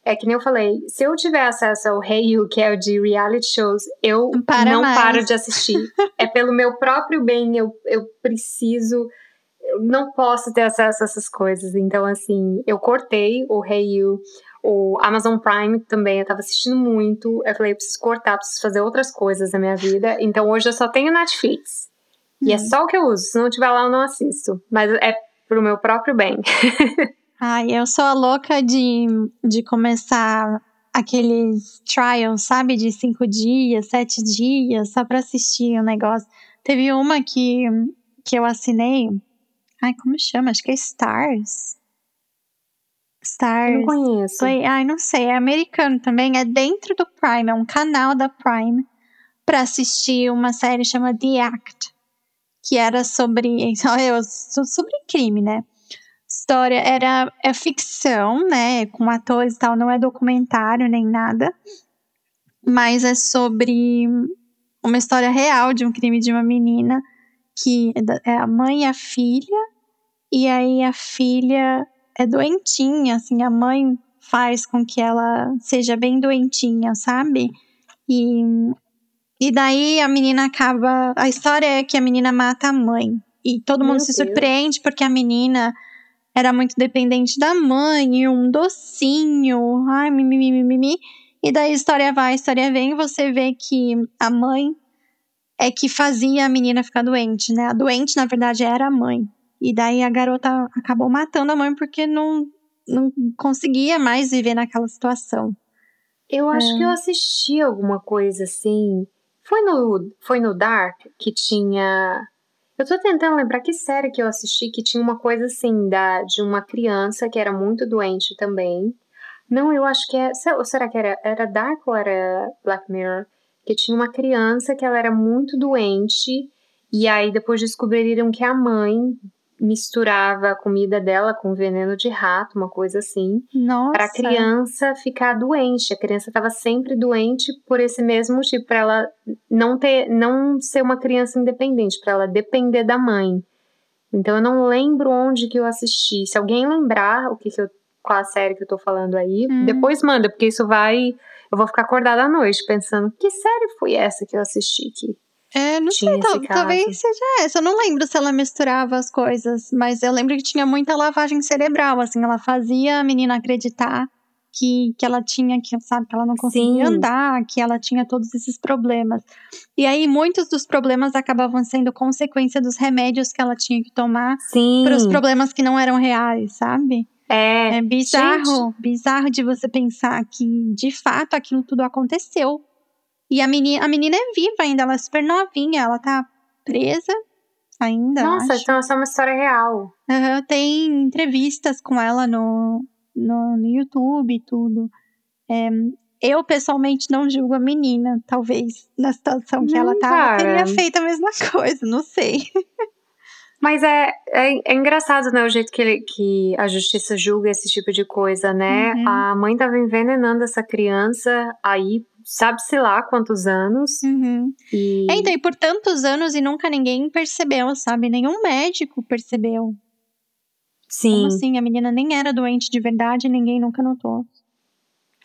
é que nem eu falei, se eu tiver acesso ao Hey You, que é o de reality shows, eu Para não mais. paro de assistir. é pelo meu próprio bem, eu, eu preciso, eu não posso ter acesso a essas coisas. Então, assim, eu cortei o Hey You, o Amazon Prime também, eu tava assistindo muito. Eu falei, eu preciso cortar, preciso fazer outras coisas na minha vida. Então, hoje eu só tenho Netflix. Hum. E é hum. só o que eu uso. Se não tiver lá, eu não assisto. Mas é pro meu próprio bem. Ai, eu sou a louca de, de começar aqueles trials, sabe? De cinco dias, sete dias, só pra assistir o um negócio. Teve uma que, que eu assinei. Ai, como chama? Acho que é Stars. Stars. não conheço. Play, ai, não sei. É americano também. É dentro do Prime. É um canal da Prime pra assistir uma série chamada The Act. Que era sobre. Sobre crime, né? História era é ficção, né? Com atores e tal, não é documentário nem nada. Mas é sobre uma história real de um crime de uma menina que é a mãe e a filha. E aí a filha é doentinha, assim, a mãe faz com que ela seja bem doentinha, sabe? E, e daí a menina acaba. A história é que a menina mata a mãe. E todo Meu mundo se Deus. surpreende porque a menina era muito dependente da mãe, um docinho, ai, mimimi, mimimi. E daí a história vai, a história vem, você vê que a mãe é que fazia a menina ficar doente, né? A doente, na verdade, era a mãe. E daí a garota acabou matando a mãe porque não, não conseguia mais viver naquela situação. Eu acho é. que eu assisti alguma coisa assim. Foi no, foi no Dark que tinha. Eu tô tentando lembrar que série que eu assisti que tinha uma coisa assim da, de uma criança que era muito doente também. Não, eu acho que é. Será que era, era Dark ou era Black Mirror? Que tinha uma criança que ela era muito doente. E aí depois descobriram que a mãe misturava a comida dela com veneno de rato, uma coisa assim, para a criança ficar doente. A criança estava sempre doente por esse mesmo motivo, para ela não ter, não ser uma criança independente, para ela depender da mãe. Então eu não lembro onde que eu assisti. Se alguém lembrar o que, que eu, qual a série que eu tô falando aí, hum. depois manda, porque isso vai, eu vou ficar acordada à noite pensando que série foi essa que eu assisti aqui. É, não sei, tal, talvez seja essa. Eu não lembro se ela misturava as coisas, mas eu lembro que tinha muita lavagem cerebral, assim, ela fazia a menina acreditar que, que ela tinha, que sabe, que ela não conseguia Sim. andar, que ela tinha todos esses problemas. E aí muitos dos problemas acabavam sendo consequência dos remédios que ela tinha que tomar para os problemas que não eram reais, sabe? É, é bizarro, gente. bizarro de você pensar que de fato aquilo tudo aconteceu e a menina, a menina é viva ainda, ela é super novinha, ela tá presa ainda. Nossa, acho. então essa é uma história real. Uhum, tem entrevistas com ela no, no, no YouTube e tudo. É, eu, pessoalmente, não julgo a menina, talvez, na situação que não, ela tá, teria feito a mesma coisa, não sei. Mas é, é, é, engraçado, né, o jeito que, ele, que a justiça julga esse tipo de coisa, né? Uhum. A mãe tava envenenando essa criança aí sabe-se lá quantos anos. Uhum. E... É, então, e por tantos anos e nunca ninguém percebeu, sabe? Nenhum médico percebeu. Sim. Como assim? A menina nem era doente de verdade e ninguém nunca notou.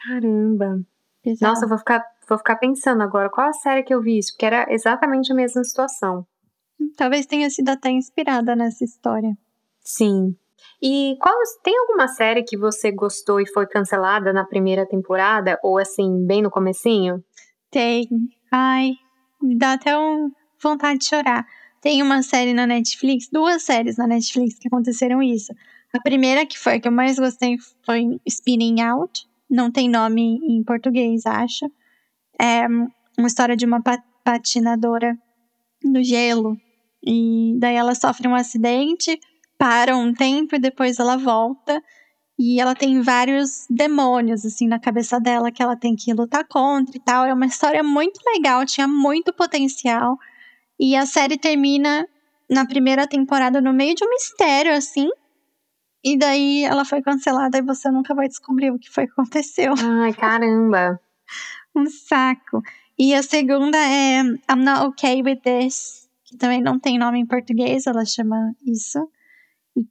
Caramba. Exato. Nossa, eu vou ficar, vou ficar pensando agora qual a série que eu vi isso, porque era exatamente a mesma situação. Talvez tenha sido até inspirada nessa história. Sim. E qual tem alguma série que você gostou e foi cancelada na primeira temporada ou assim, bem no comecinho? Tem. Ai, me dá até um vontade de chorar. Tem uma série na Netflix, duas séries na Netflix que aconteceram isso. A primeira que foi a que eu mais gostei foi Spinning Out. Não tem nome em português, acho. É uma história de uma patinadora no gelo. E daí ela sofre um acidente para um tempo e depois ela volta. E ela tem vários demônios, assim, na cabeça dela que ela tem que lutar contra e tal. É uma história muito legal, tinha muito potencial. E a série termina na primeira temporada no meio de um mistério, assim. E daí ela foi cancelada e você nunca vai descobrir o que foi que aconteceu. Ai, caramba! um saco. E a segunda é I'm Not Okay With This, que também não tem nome em português, ela chama isso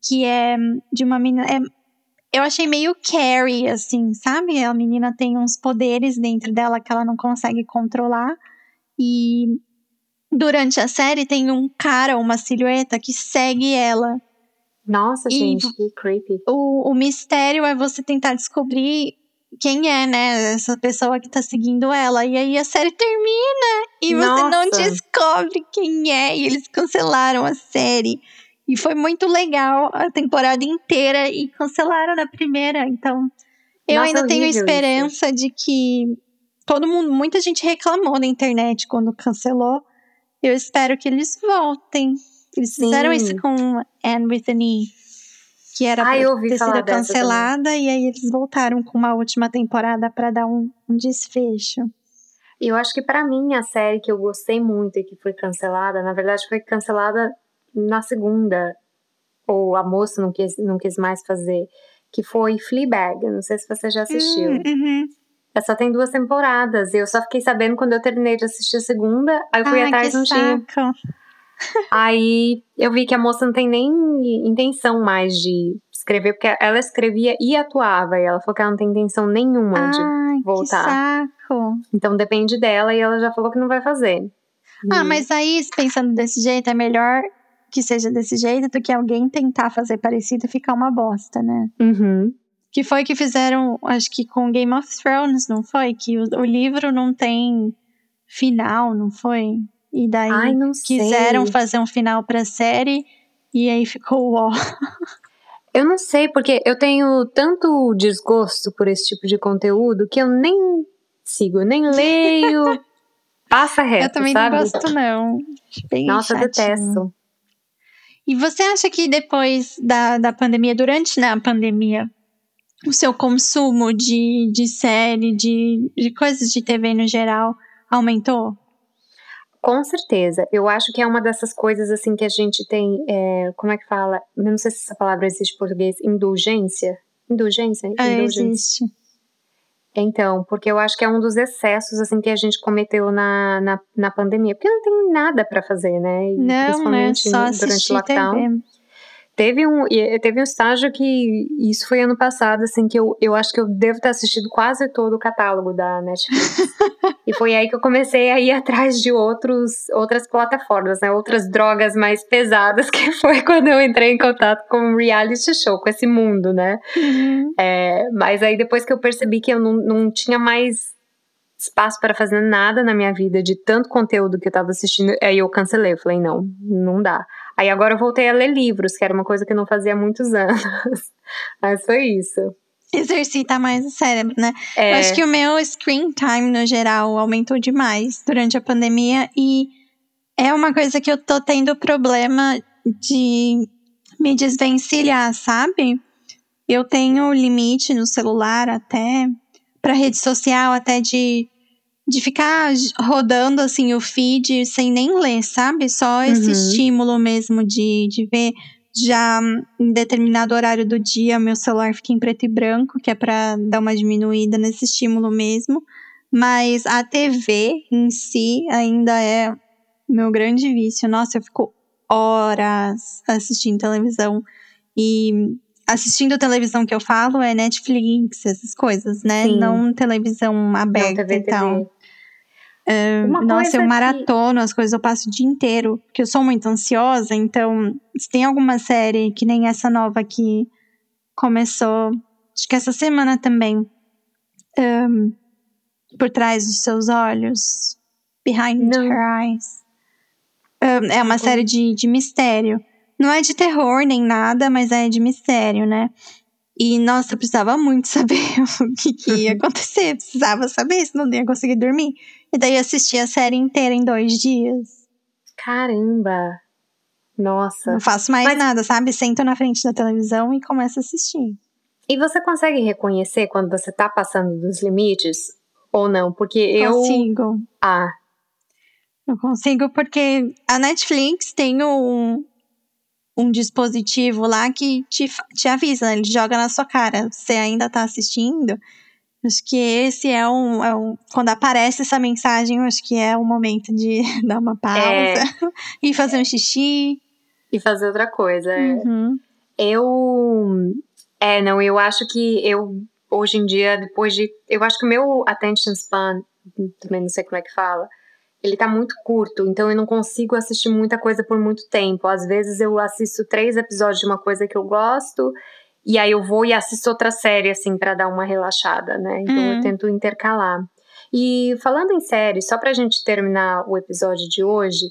que é de uma menina. É, eu achei meio Carrie, assim, sabe? A menina tem uns poderes dentro dela que ela não consegue controlar. E durante a série tem um cara, uma silhueta que segue ela. Nossa, e gente, que creepy. O, o mistério é você tentar descobrir quem é, né? Essa pessoa que tá seguindo ela. E aí a série termina e Nossa. você não descobre quem é. E eles cancelaram a série. E foi muito legal a temporada inteira e cancelaram na primeira. Então, eu Nossa, ainda tenho esperança isso. de que todo mundo, muita gente reclamou na internet quando cancelou. Eu espero que eles voltem. Eles Sim. fizeram isso com Anne with an E, que era ah, pra ter sido cancelada, e aí eles voltaram com uma última temporada para dar um, um desfecho. Eu acho que para mim a série que eu gostei muito e que foi cancelada, na verdade foi cancelada na segunda, ou a moça não quis, não quis mais fazer, que foi Fleabag. Não sei se você já assistiu. Hum, uhum. Ela só tem duas temporadas. Eu só fiquei sabendo quando eu terminei de assistir a segunda. Aí eu fui Ai, atrás não tinha. Aí eu vi que a moça não tem nem intenção mais de escrever, porque ela escrevia e atuava. E ela falou que ela não tem intenção nenhuma Ai, de voltar. Que saco. Então depende dela e ela já falou que não vai fazer. Ah, mas aí, pensando desse jeito, é melhor que seja desse jeito do que alguém tentar fazer parecido e ficar uma bosta, né? Uhum. Que foi que fizeram, acho que com Game of Thrones, não foi? Que o, o livro não tem final, não foi? E daí Ai, quiseram fazer um final pra série e aí ficou ó. Eu não sei, porque eu tenho tanto desgosto por esse tipo de conteúdo que eu nem sigo, nem leio. passa reto, Eu também sabe? não gosto, não. Bem Nossa, eu chatinho. detesto. E você acha que depois da, da pandemia, durante né, a pandemia, o seu consumo de, de série, de, de coisas de TV no geral, aumentou? Com certeza. Eu acho que é uma dessas coisas assim que a gente tem. é, como é que fala? Eu não sei se essa palavra existe em português. Indulgência? Indulgência? Ah, Indulgência. existe. Então, porque eu acho que é um dos excessos assim que a gente cometeu na, na, na pandemia. Porque não tem nada pra fazer, né? E Não, né? principalmente Só durante o lockdown. TV. Teve um, e teve um estágio que isso foi ano passado, assim, que eu, eu acho que eu devo ter assistido quase todo o catálogo da Netflix. e foi aí que eu comecei a ir atrás de outros, outras plataformas, né? Outras drogas mais pesadas, que foi quando eu entrei em contato com o reality show, com esse mundo, né? Uhum. É, mas aí depois que eu percebi que eu não, não tinha mais espaço para fazer nada na minha vida de tanto conteúdo que eu tava assistindo, aí eu cancelei, eu falei, não, não dá. Aí agora eu voltei a ler livros, que era uma coisa que eu não fazia há muitos anos. Mas foi isso. Exercita mais o cérebro, né? É, Eu acho que o meu screen time, no geral, aumentou demais durante a pandemia e é uma coisa que eu tô tendo problema de me desvencilhar, sabe? Eu tenho limite no celular até pra rede social, até de, de ficar rodando assim o feed sem nem ler, sabe? Só esse Uhum. estímulo mesmo de, de ver já em determinado horário do dia meu celular fica em preto e branco, que é pra dar uma diminuída nesse estímulo mesmo. Mas a TV em si ainda é meu grande vício. Nossa, eu fico horas assistindo televisão. E assistindo televisão que eu falo é Netflix, essas coisas, né? Sim. Não televisão não, aberta TV, e tal. TV. Uma Nossa, coisa eu que- maratono as coisas, eu passo o dia inteiro, porque eu sou muito ansiosa, então, se tem alguma série que nem essa nova que começou, acho que essa semana também, ahn, Por Trás dos Seus Olhos, Behind Não. Her Eyes, ahn, é uma série de, de mistério. Não é de terror nem nada, mas é de mistério, né? E, nossa, eu precisava muito saber o que, que ia acontecer. Precisava saber, senão não ia conseguir dormir. E daí eu assisti a série inteira em dois dias. Caramba! Nossa. Não faço mais Mas- nada, sabe? Sento na frente da televisão e começo a assistir. E você consegue reconhecer quando você tá passando dos limites ou não? Porque eu. Consigo. Ah, Eu consigo porque a Netflix tem um, um dispositivo lá que te, te avisa, né? ele joga na sua cara. Você ainda tá assistindo? Acho que esse é um, é um- Quando aparece essa mensagem, acho que é o momento de dar uma pausa É. e fazer um xixi. e fazer outra coisa. é. Uhum. Eu. É, não, eu acho que eu, hoje em dia, depois de. Eu acho que o meu attention span, também não sei como é que fala, ele tá muito curto, então eu não consigo assistir muita coisa por muito tempo. Às vezes eu assisto três episódios de uma coisa que eu gosto, e aí eu vou e assisto outra série, assim, pra dar uma relaxada, né? Então Uhum. eu tento intercalar. E falando em série, só pra gente terminar o episódio de hoje,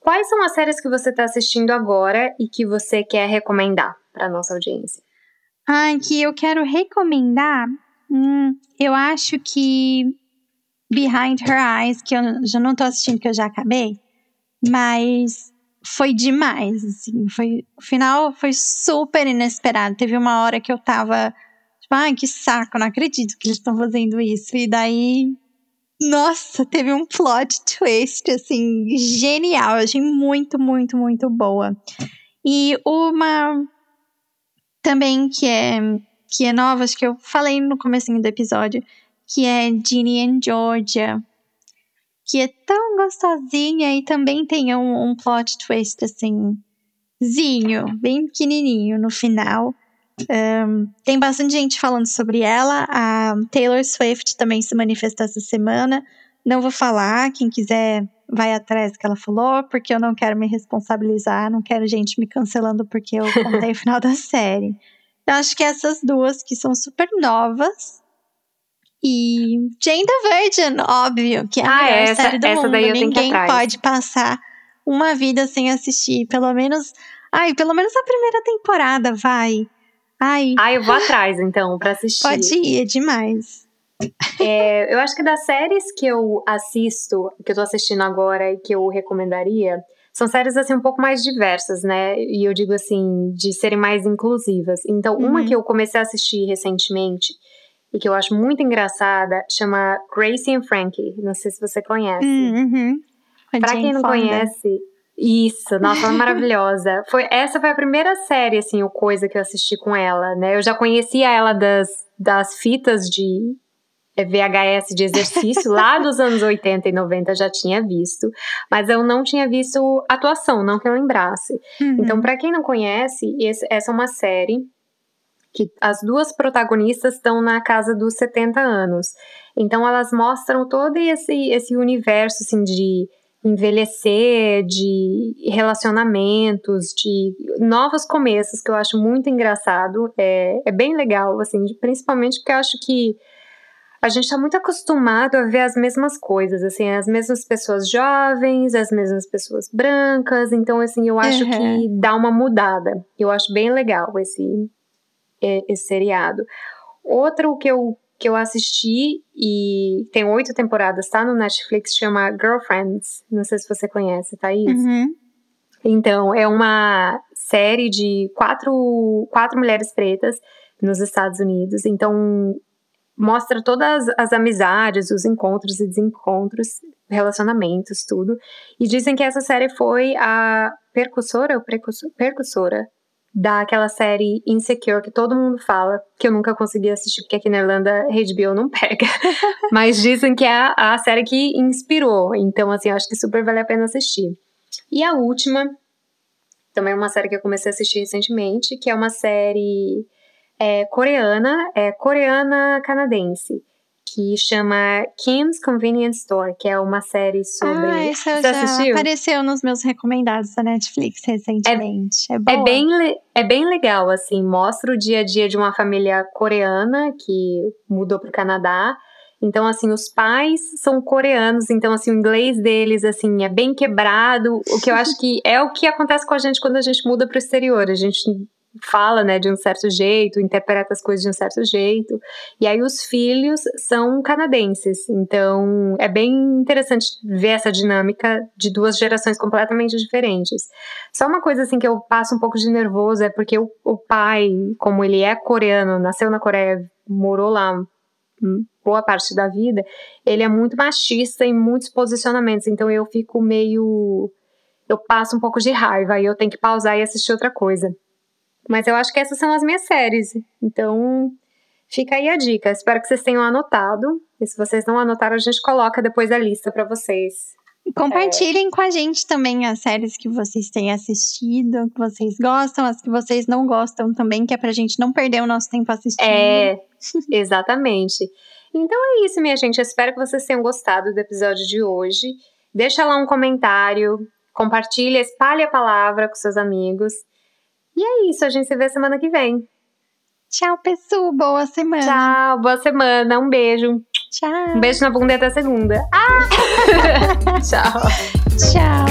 quais são as séries que você tá assistindo agora e que você quer recomendar pra nossa audiência? Ai, que eu quero recomendar. Hum, eu acho que Behind Her Eyes, que eu já não tô assistindo, que eu já acabei, mas foi demais, assim. Foi, o final foi super inesperado. Teve uma hora que eu tava, tipo, ai, que saco, não acredito que eles estão fazendo isso. E daí, nossa, teve um plot twist, assim, genial. Eu achei muito, muito, muito boa. E uma também que é que é nova, acho que eu falei no comecinho do episódio, que é Ginny and Georgia, que é tão gostosinha e também tem um, um plot twist assim, zinho, bem pequenininho no final. Um, tem bastante gente falando sobre ela. A Taylor Swift também se manifestou essa semana. Não vou falar, quem quiser vai atrás que ela falou, porque eu não quero me responsabilizar, não quero gente me cancelando porque eu contei o final da série. Eu acho que essas duas que são super novas. E Jane the Virgin, óbvio, que é a ah, melhor essa, série do essa mundo. Daí eu Ninguém tenho que pode passar uma vida sem assistir. Pelo menos. Ai, pelo menos a primeira temporada, vai. Ai. Ai, eu vou atrás, então, pra assistir. Pode ir, é demais. É, eu acho que das séries que eu assisto, que eu tô assistindo agora e que eu recomendaria, são séries assim um pouco mais diversas, né? E eu digo assim, de serem mais inclusivas. Então, uhum. uma que eu comecei a assistir recentemente e que eu acho muito engraçada chama Gracie and Frankie. Não sei se você conhece. Uhum. Pra quem não Fonda. conhece, isso, nossa, é maravilhosa. Foi, essa foi a primeira série, assim, o coisa que eu assisti com ela, né? Eu já conhecia ela das, das fitas de é, VHS de exercício, lá dos anos 80 e 90 já tinha visto, mas eu não tinha visto atuação, não que eu lembrasse. Uhum. Então, para quem não conhece, esse, essa é uma série que as duas protagonistas estão na casa dos 70 anos. Então, elas mostram todo esse, esse universo, assim, de envelhecer, de relacionamentos, de novos começos, que eu acho muito engraçado. É, é bem legal, assim, principalmente porque eu acho que a gente está muito acostumado a ver as mesmas coisas, assim, as mesmas pessoas jovens, as mesmas pessoas brancas. Então, assim, eu acho uhum. que dá uma mudada. Eu acho bem legal esse, esse seriado. Outro que eu que eu assisti e tem oito temporadas, tá no Netflix, chama Girlfriends. Não sei se você conhece, Thaís. Uhum. Então, é uma série de quatro, quatro mulheres pretas nos Estados Unidos. Então, mostra todas as amizades, os encontros e desencontros, relacionamentos, tudo. E dizem que essa série foi a percussora ou percussora daquela série Insecure que todo mundo fala, que eu nunca consegui assistir porque aqui na Irlanda HBO não pega. Mas dizem que é a, a série que inspirou. Então, assim, acho que super vale a pena assistir. E a última, também é uma série que eu comecei a assistir recentemente, que é uma série é, coreana, é coreana canadense que chama Kim's Convenience Store, que é uma série sobre. Ah, essa Você já assistiu? apareceu nos meus recomendados da Netflix recentemente. É, é, é, bem, é bem legal, assim, mostra o dia a dia de uma família coreana que mudou para o Canadá. Então, assim, os pais são coreanos, então, assim, o inglês deles, assim, é bem quebrado. O que eu acho que é o que acontece com a gente quando a gente muda para o exterior. A gente fala, né, de um certo jeito, interpreta as coisas de um certo jeito. E aí os filhos são canadenses. Então, é bem interessante ver essa dinâmica de duas gerações completamente diferentes. Só uma coisa assim que eu passo um pouco de nervoso é porque o, o pai, como ele é coreano, nasceu na Coreia, morou lá boa parte da vida, ele é muito machista em muitos posicionamentos. Então eu fico meio eu passo um pouco de raiva e eu tenho que pausar e assistir outra coisa. Mas eu acho que essas são as minhas séries. Então, fica aí a dica. Espero que vocês tenham anotado. E se vocês não anotaram, a gente coloca depois a lista para vocês. Compartilhem é... com a gente também as séries que vocês têm assistido, que vocês gostam, as que vocês não gostam também, que é pra gente não perder o nosso tempo assistindo. É, exatamente. Então é isso, minha gente. Eu espero que vocês tenham gostado do episódio de hoje. Deixa lá um comentário, compartilha, espalhe a palavra com seus amigos. E é isso, a gente se vê semana que vem. Tchau, pessoal. Boa semana. Tchau, boa semana. Um beijo. Tchau. Um beijo na bunda e até segunda. Ah! Tchau. Tchau.